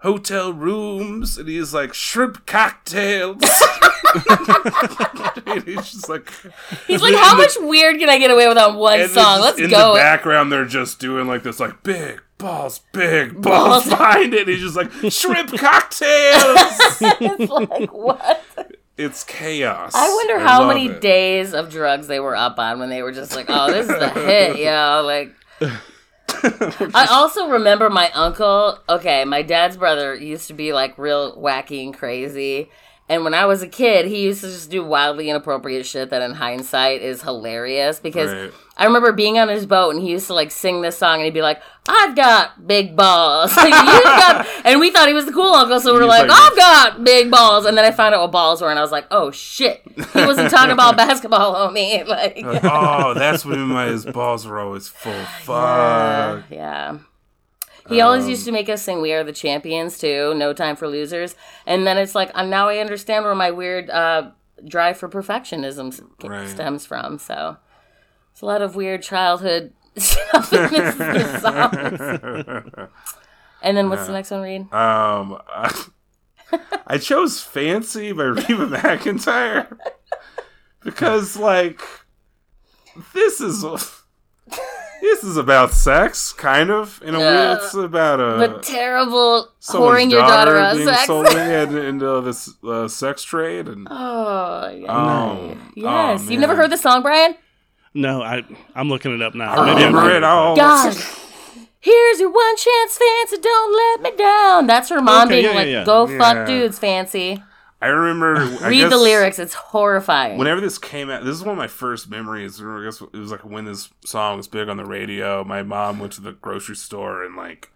hotel rooms, and he's like shrimp cocktails. And he's just like He's like, how much weird can I get away with on one song? Let's in go. the background, they're just doing like this, like big balls, big balls. Balls. Find it. He's just like shrimp cocktails. it's like what? it's chaos. I wonder how many it. days of drugs they were up on when they were just like, "Oh, this is the hit, yo!" Like, I also remember my uncle. Okay, my dad's brother used to be like real wacky and crazy. And when I was a kid, he used to just do wildly inappropriate shit that in hindsight is hilarious because Right. I remember being on his boat and he used to like sing this song and he'd be like, I've got big balls. Like, "You've got-" and we thought he was the cool uncle, so we were like, like- I've got big balls. And then I found out what balls were and I was like, oh shit. He wasn't talking about basketball, homie. Like, Like, oh, that's when my his balls were always full. Fuck. yeah. He always Um, used to make us sing "We Are the Champions" too. No time for losers, and then it's like now I understand where my weird uh, drive for perfectionism Right. stems from. So it's a lot of weird childhood stuff in this, this song. And then what's the next one, Reed? Um, I, I chose "Fancy" by Reba McEntire because, like, this is this is about sex, kind of in a way. It's about the a terrible someone's whoring your daughter out of being sex. sold in- into this uh, sex trade, and oh, yeah. oh, yes. oh, You've never heard the song, Brian? No, I I'm looking it up now. I Maybe remember it all. God. Here's your one chance, fancy. Don't let me down. That's her mom Okay, being yeah, like, yeah, yeah. "Go Yeah. fuck dudes, fancy." I remember. I Read the lyrics. It's horrifying. Whenever this came out, this is one of my first memories. I guess it was like when this song was big on the radio. My mom went to the grocery store and like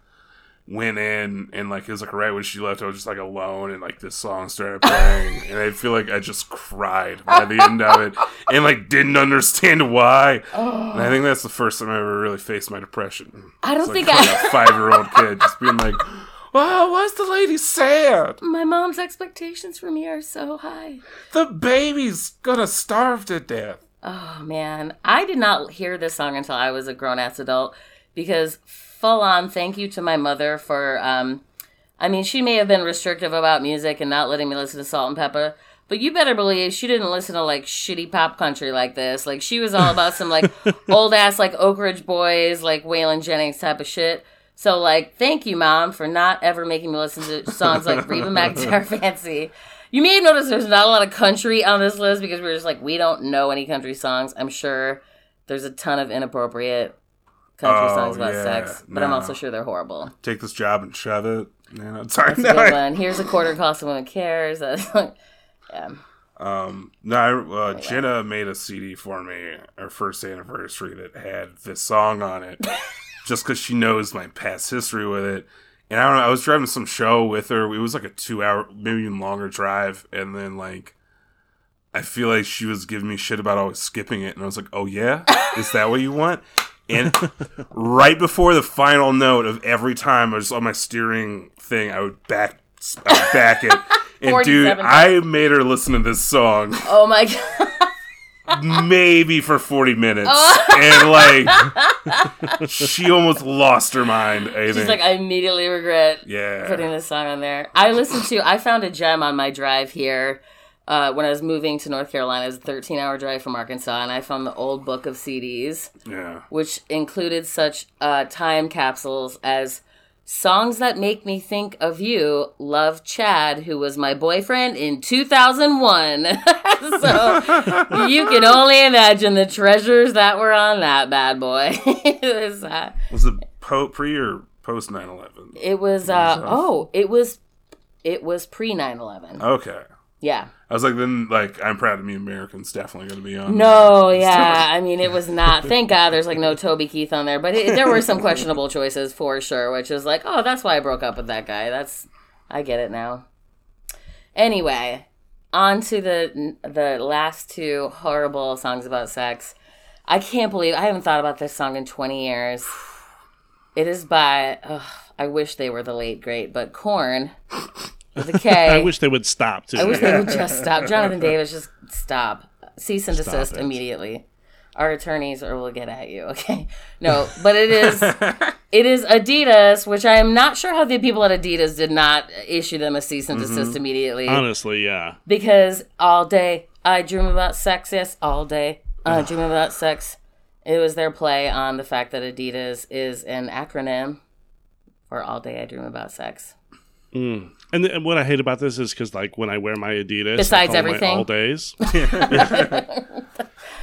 went in and like it was like right when she left, I was just like alone and like this song started playing and I feel like I just cried by the end of it and like didn't understand why. And I think that's the first time I ever really faced my depression. I don't It's think like I. a five year old kid just being like, "Wow, why's the lady sad? My mom's expectations for me are so high. The baby's gonna starve to death." Oh man, I did not hear this song until I was a grown ass adult because full on thank you to my mother for um I mean she may have been restrictive about music and not letting me listen to Salt-N-Pepa, but you better believe she didn't listen to like shitty pop country like this. Like she was all about some like old ass like Oak Ridge Boys, like Waylon Jennings type of shit. So like thank you mom for not ever making me listen to songs like Reba McEntire Fancy. You may have noticed there's not a lot of country on this list because we're just like, we don't know any country songs. I'm sure there's a ton of inappropriate country Oh, songs about yeah, sex, but I'm also sure they're horrible. Take this job and shove it. You know, sorry. That's a no, good I- one. Here's a quarter cost of women cares. yeah. Um, no, I, uh, Jenna made a CD for me, our first anniversary, that had this song on it, just because she knows my past history with it. And I don't know, I was driving some show with her. It was like a two hour, maybe even longer drive. And then, like, I feel like she was giving me shit about always skipping it. And I was like, oh, yeah? Is that what you want? And right before the final note of every time I was on my steering thing, I would back, I would back it. And dude, 47 I made her listen to this song Oh my god. Maybe for 40 minutes. Oh. And like, she almost lost her mind. I She's think. like, I immediately regret yeah. putting this song on there. I listened to. I found a gem on my drive here. Uh, when I was moving to North Carolina, it was a 13 hour drive from Arkansas, and I found the old book of CDs. yeah. which included such uh, time capsules as songs that make me think of you love chad who was my boyfriend in 2001 so you can only imagine the treasures that were on that bad boy was, uh, Was it po- pre or post 9 11? it was uh, oh it was it was pre 9-11 Okay. Yeah I was like, then, like, I'm proud of me, Americans definitely going to be on. No, there. yeah. I mean, it was not. Thank God there's like no Toby Keith on there, but it, there were some questionable choices for sure, which is like, oh, that's why I broke up with that guy. That's, I get it now. Anyway, on to the the last two horrible songs about sex. I can't believe I haven't thought about this song in 20 years. It is by, ugh, I wish they were the late great, but Korn with a K. I wish they would stop too. I wish they would just stop. Jonathan Davis, just stop. Cease and desist it. immediately. Our attorneys or will get at you. Okay. No, but it is it is Adidas, which I am not sure how the people at Adidas did not issue them a cease and desist mm-hmm. immediately. Honestly, yeah. because all day I dream about sex, yes, all day I dream about sex. It was their play on the fact that Adidas is an acronym for all day I dream about sex. Mm. And, th- and what I hate about this is because, like, when I wear my Adidas, I Besides call 'em my everything? all days.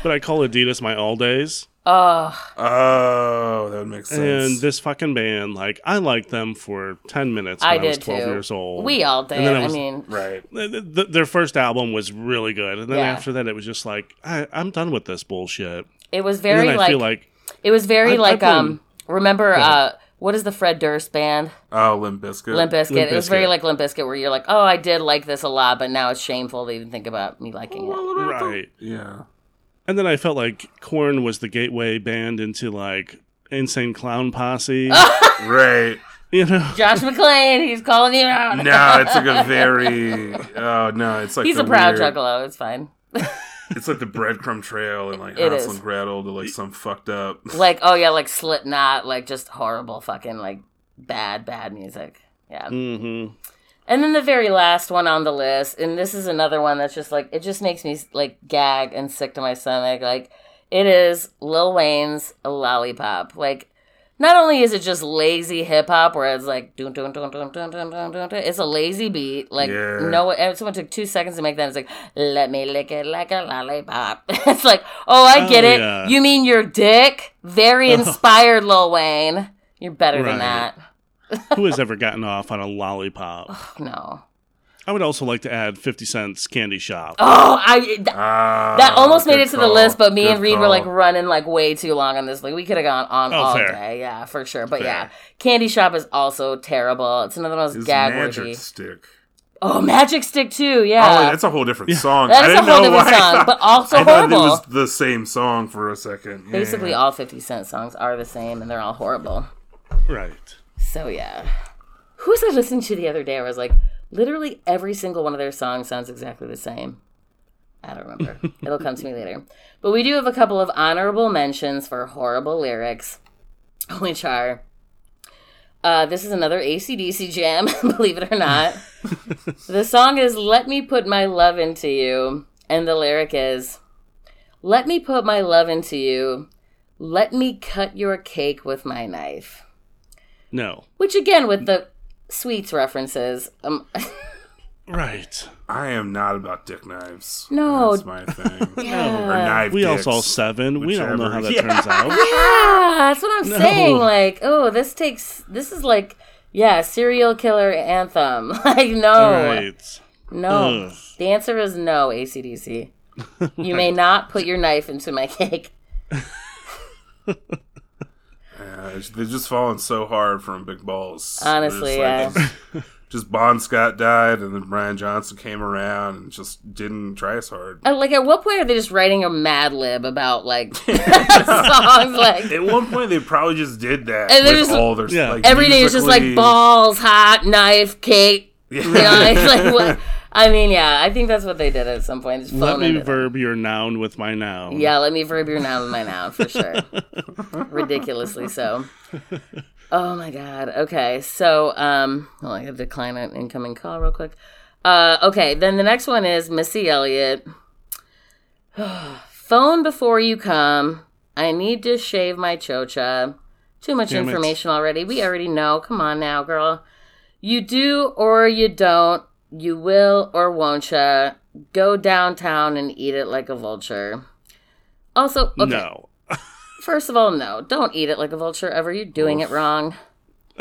but I call Adidas my all days. Oh, Oh, that would make sense. And this fucking band, like, I liked them for 10 minutes when I I, was 12 too. years old. We all And did. then I I, mean, right. Th- th- their first album was really good. And then Yeah. after that, it was just like, I, I'm done with this bullshit. it was And very then I like, feel like, it was very I- I like blame- um. Remember uh, what is the Fred Durst band? Oh, Limp Bizkit. Limp Bizkit. Limp It was very like Limp Bizkit, where you're like, oh, I did like this a lot, but now it's shameful to even think about me liking it. right. Yeah. And then I felt like Korn was the gateway band into, like, Insane Clown Posse. Right. you know? Josh McClain, he's calling you out. No, it's like a very. Oh no, it's like he's a proud weird- juggalo. It's fine. It's like the breadcrumb trail and like Hansel and Gretel to like some fucked up. Like, oh yeah, like Slipknot, like just horrible, fucking like bad, bad music. Yeah. Mm-hmm. And then the very last one on the list, and this is another one that's just like it just makes me like gag and sick to my stomach. Like it is Lil Wayne's Lollipop. Like not only is it just lazy hip hop where it's like dun dun dun dun dun dun dun dun, dun it's a lazy beat. Like Yeah. no, someone took two seconds to make that. It's like let me lick it like a lollipop. it's like oh I get Oh, it. yeah. You mean your dick? Very oh. inspired, Lil Wayne. You're better than Right. that. Who has ever gotten off on a lollipop? No. I would also like to add 50 Cent's Candy Shop. Oh, I th- Ah, that almost made it to the list, but me Good and Reed were like running like way too long on this. Like we could have gone on Oh, all fair. day, yeah, for sure. But Fair. yeah, Candy Shop is also terrible. It's another one of those His gag magic worthy. stick. Oh, Magic Stick too, Oh, yeah. that's a whole different song. That I a didn't whole know different why I song, thought- but also I thought it was the same song for a second. Yeah. Basically, all Fifty Cent songs are the same, and they're all horrible. Right. So yeah, who was I listening to the other day? I was like, literally every single one of their songs sounds exactly the same. I don't remember. It'll come to me later. But we do have a couple of honorable mentions for horrible lyrics, which are. Uh, this is another ACDC jam, believe it or not. the song is Let Me Put My Love Into You, and the lyric is Let me put my love into you. Let me cut your cake with my knife. No. Which again, with the sweets references, um, Right. I am not about dick knives. No. That's my thing. Yeah. Or knife We all saw seven. We don't know how that Yeah. turns out. Yeah, that's what I'm No. saying. Like, oh, this takes. This is like, yeah, serial killer anthem. like, no, Right. no. Ugh. The answer is no. ACDC. You may not put your knife into my cake. Yeah, it's- they're just falling so hard from big balls. Honestly, They're just like- Just Bon Scott died, and then Brian Johnson came around and just didn't try as hard. Uh, Like, at what point are they just writing a Mad Lib about like songs? Like, At one point, they probably just did that. And they're with just- all their Yeah. like, every day is just like balls, hot, knife, cake. Yeah. You know, it's like what? I mean, yeah, I think that's what they did at some point. Let me verb your noun with my noun. Yeah, let me verb your noun with my noun for sure. Ridiculously so. Oh my god. Okay, so um, well, I gotta decline an incoming call real quick. Uh, okay, then the next one is Missy Elliott. Phone before you come. I need to shave my chocha. Too much Damn it. information already. We already know. Come on now, girl. You do or you don't. You will or won't ya. Go downtown and eat it like a vulture. Also, okay. No. First of all, no. Don't eat it like a vulture ever. You're doing it wrong.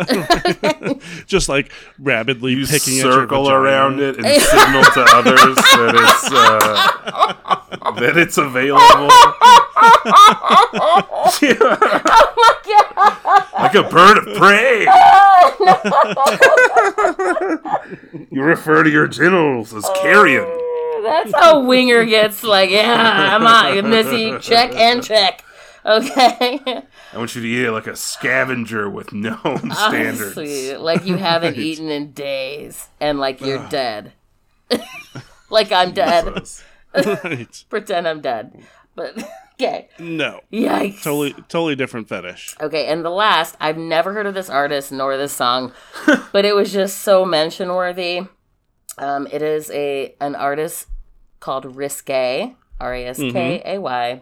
Just like rapidly You picking at your circle around it and signal to others that it's uh, that it's available. oh like a bird of prey. you refer to your genitals as carrion. That's how Winger gets like, yeah, I'm on. Missy, check and check. Okay. I want you to eat it like a scavenger with no standards. Honestly, like you haven't eaten in days and like you're dead. like I'm dead. Right. Pretend I'm dead. But okay. No. Yikes. Totally totally different fetish. Okay, and the last, I've never heard of this artist nor this song, but it was just so mention worthy. Um, it is a an artist called Riskay, R A S K A Y.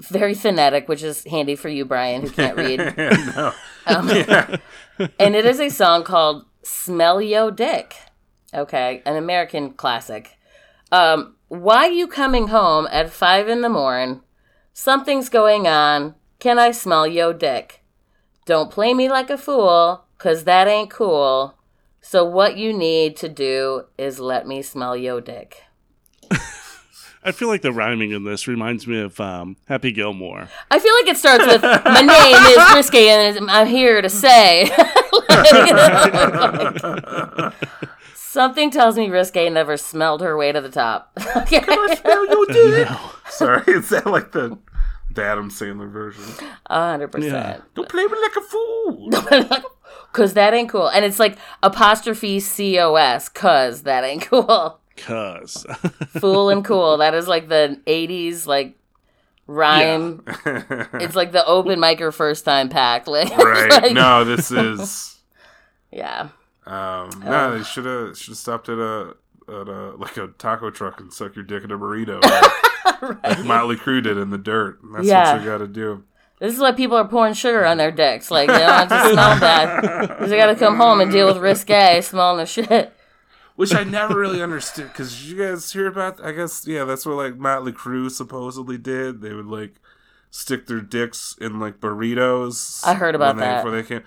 Very phonetic, which is handy for you, Brian, who can't read. no. Um, and it is a song called Smell Yo Dick. Okay, an American classic. Um, why you coming home at five in the morn? Something's going on. Can I smell yo dick? Don't play me like a fool, cause that ain't cool. So what you need to do is let me smell yo dick. I feel like the rhyming in this reminds me of um, Happy Gilmore. I feel like it starts with my name is Risky and I'm here to say. Something tells me Riskay never smelled her way to the top. okay. Sorry, is that like the, the Adam Sandler version? A hundred Yeah. percent. Don't play me like a fool. Cause that ain't cool. And it's like apostrophe C O S, cause that ain't cool. Cuz. Fool and cool. That is like the eighties like rhyme. It's like the open micer first time pack. Like, right. like- no, this is. Yeah. Um, Oh. no, they should have should have stopped at a at a like a taco truck and suck your dick in a burrito. Like, like Motley Crue did in the dirt. That's Yeah. what you got to do. This is why people are pouring sugar on their dicks. Like they don't want to smell bad. Because they gotta come home and deal with Riskay smelling the shit. Which I never really understood because you guys hear about. I guess yeah, that's what like Motley Crue supposedly did. They would like stick their dicks in like burritos. I heard about they- that. before they came.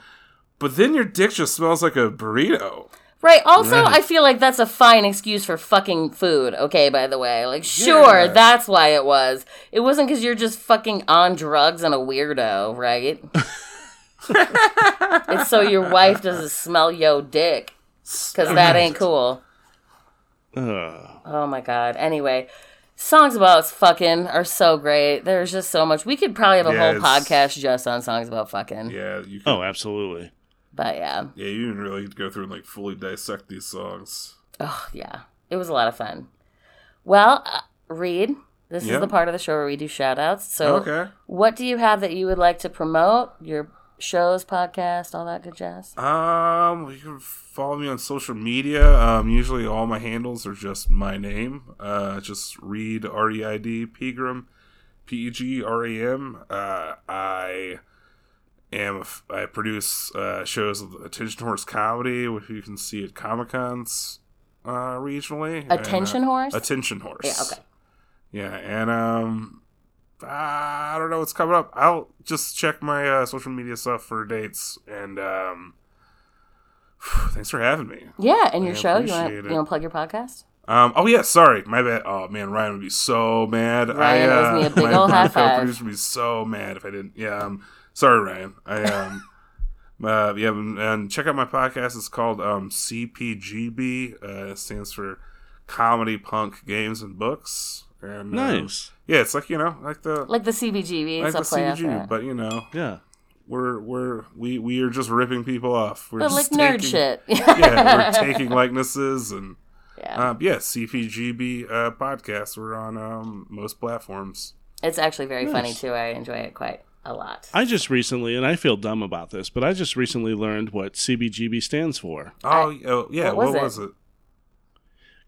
But then your dick just smells like a burrito. Right. Also, Right. I feel like that's a fine excuse for fucking food. Okay, by the way, like sure, Yeah. that's why it was. It wasn't because you're just fucking on drugs and a weirdo, right? it's so your wife doesn't smell yo dick because that ain't cool. Ugh. Oh my god. Anyway, songs about fucking are so great. There's just so much. We could probably have a whole podcast just on songs about fucking. Yeah, you. Can, Oh, absolutely. But yeah. yeah, you didn't really go through and like fully dissect these songs. Oh, yeah. It was a lot of fun. Well, uh, Reed, this Yeah. is the part of the show where we do shout outs. So, Okay. what do you have that you would like to promote? Your shows, podcast, all that good jazz? Um, you can follow me on social media. Um, usually all my handles are just my name. Uh, just Reid R E I D Pegram, P E G R A M. Uh, I am a f- I produce uh, shows of Attention Horse Comedy, which you can see at Comic Cons uh, regionally. Attention and, uh, horse? Attention horse. Yeah, okay. Yeah, and um, I don't know what's coming up. I'll just check my uh, social media stuff for dates. And um, thanks for having me. Yeah, and your I show. You want to you want to plug your podcast? Um, oh yeah, sorry, my bad. Oh man, Ryan would be so mad. Ryan I, uh, me a big my, ol' my high five. co-producer would be so mad if I didn't. Yeah, um, sorry, Ryan. I um, uh, yeah, and, and check out my podcast. It's called um CPGB. Uh, it stands for Comedy Punk Games and Books. And um, Nice. yeah, it's like you know, like the Like the CBGB. like the play off but you know, Yeah. we're we're we we are just ripping people off. We're But like just nerd shit. yeah, we're taking likenesses and yeah. um, yeah, CPGB uh, podcast. We're on um, most platforms. It's actually very funny too. I enjoy it quite a lot. I just recently, and I feel dumb about this, but I just recently learned what CBGB stands for Oh, oh yeah, what what was was, it? it?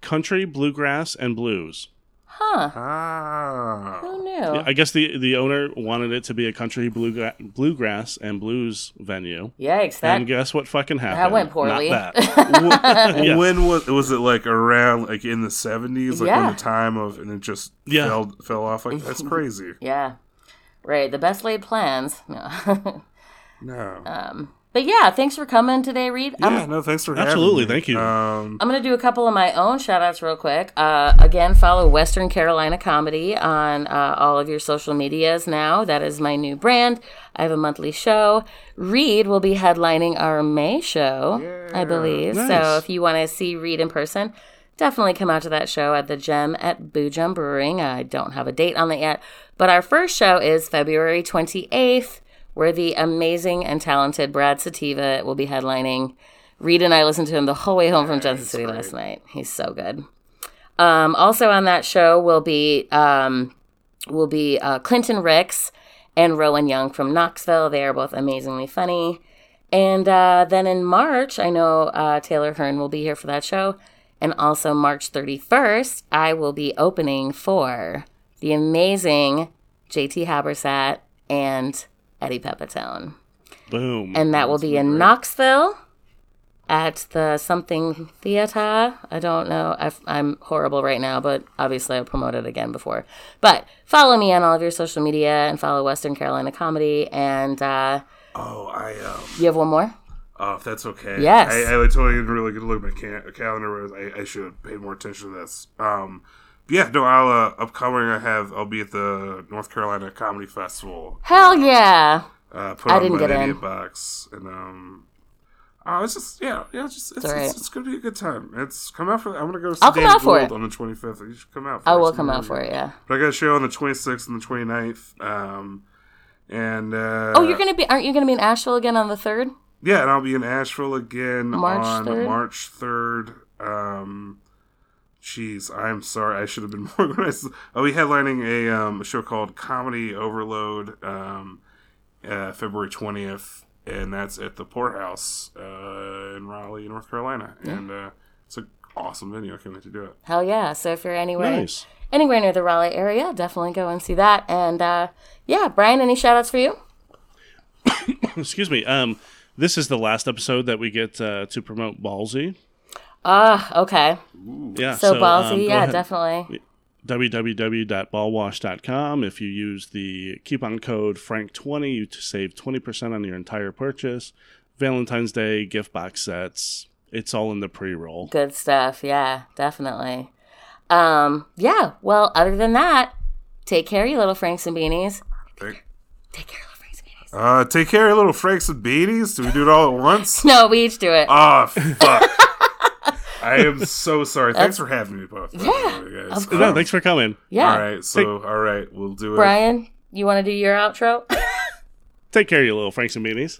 Country, Bluegrass, and Blues. Huh. Ah, Who knew? I guess the, the owner wanted it to be a country, bluegra- bluegrass, and blues venue. Yikes! That and guess what fucking happened? That went poorly. Not that. Yeah. when was was it like around like in the seventies, like Yeah. when the time of and it just Yeah. fell fell off like that's crazy. yeah. Right. The best laid plans. No. No, um. But yeah, thanks for coming today, Reed. yeah, I'm, no, thanks for Absolutely, having me. thank you. Um, I'm gonna do a couple of my own shout outs real quick. Uh, again, follow Western Carolina Comedy on uh, all of your social medias now. That is my new brand. I have a monthly show. Reed will be headlining our May show, I believe. So if you want to see Reed in person, definitely come out to that show at the Gem at Boojum Brewing. I don't have a date on that yet, but our first show is February 28th, where the amazing and talented Brad Sativa will be headlining. Reed and I listened to him the whole way home from Johnson City last night. He's so good. Um, also on that show will be um, will be uh, Clinton Ricks and Rowan Young from Knoxville. They are both amazingly funny. And uh, then in March, I know uh, Taylor Hearn will be here for that show. And also March 31st, I will be opening for the amazing JT Habersaat and Eddie Pepitone. Boom. And that will be in Knoxville at the something theater. I don't know. i I'm horrible right now, but obviously I promoted again before. But follow me on all of your social media and follow Western Carolina Comedy. And uh, oh, I um, you have one more? oh, if that's okay. Yes. I, I totally didn't really get to look at my ca- calendar. whereas I, I should have paid more attention to this. Um, but yeah, no, I'll uh, upcoming. I have. I'll be at the North Carolina Comedy Festival. Hell yeah! uh, put I on didn't get in. box, and um, oh, it's just yeah, yeah, it's just it's, right. it's, it's gonna be a good time. It's come out for. I'm gonna go see I'll come out for it. on the 25th. You should come out. For I will come out for it, yeah. But I got a show on the 26th and the 29th. Um, and uh, Oh, you're gonna be? Aren't you gonna be in Asheville again on the third? yeah, and I'll be in Asheville again March on 3rd? March 3rd. Um, jeez, I'm sorry. I should have been more organized. I'll be headlining a, um, a show called Comedy Overload um, uh, February 20th, and that's at the Poorhouse uh, in Raleigh, North Carolina. Yeah. And uh, it's an awesome venue. I can't wait to do it. Hell yeah! So if you're anywhere nice. anywhere near the Raleigh area, definitely go and see that. And uh, yeah, Brian, any shout outs for you? Excuse me. Um, this is the last episode that we get uh, to promote Ballsy. Ah, okay. Yeah. So, um, ballsy, go yeah, ahead. definitely. www.ballwash.com. If you use the coupon code Frank20, you save 20% on your entire purchase. Valentine's Day gift box sets. It's all in the pre-roll. Good stuff. Yeah, definitely. Um, yeah. Well, other than that, take care, you little Franks and beanies. Take, Take care, little Franks and beanies. uh, take care, little Franks and Beanies. Do we do it all at once? No, we each do it. Ah, fuck. I am so sorry. Thanks for having me both. by the Yeah, way, guys. of No, thanks for coming. yeah. All right, so all right, we'll do it. Brian, you want to do your outro? Take care, you little Franks and Beanies.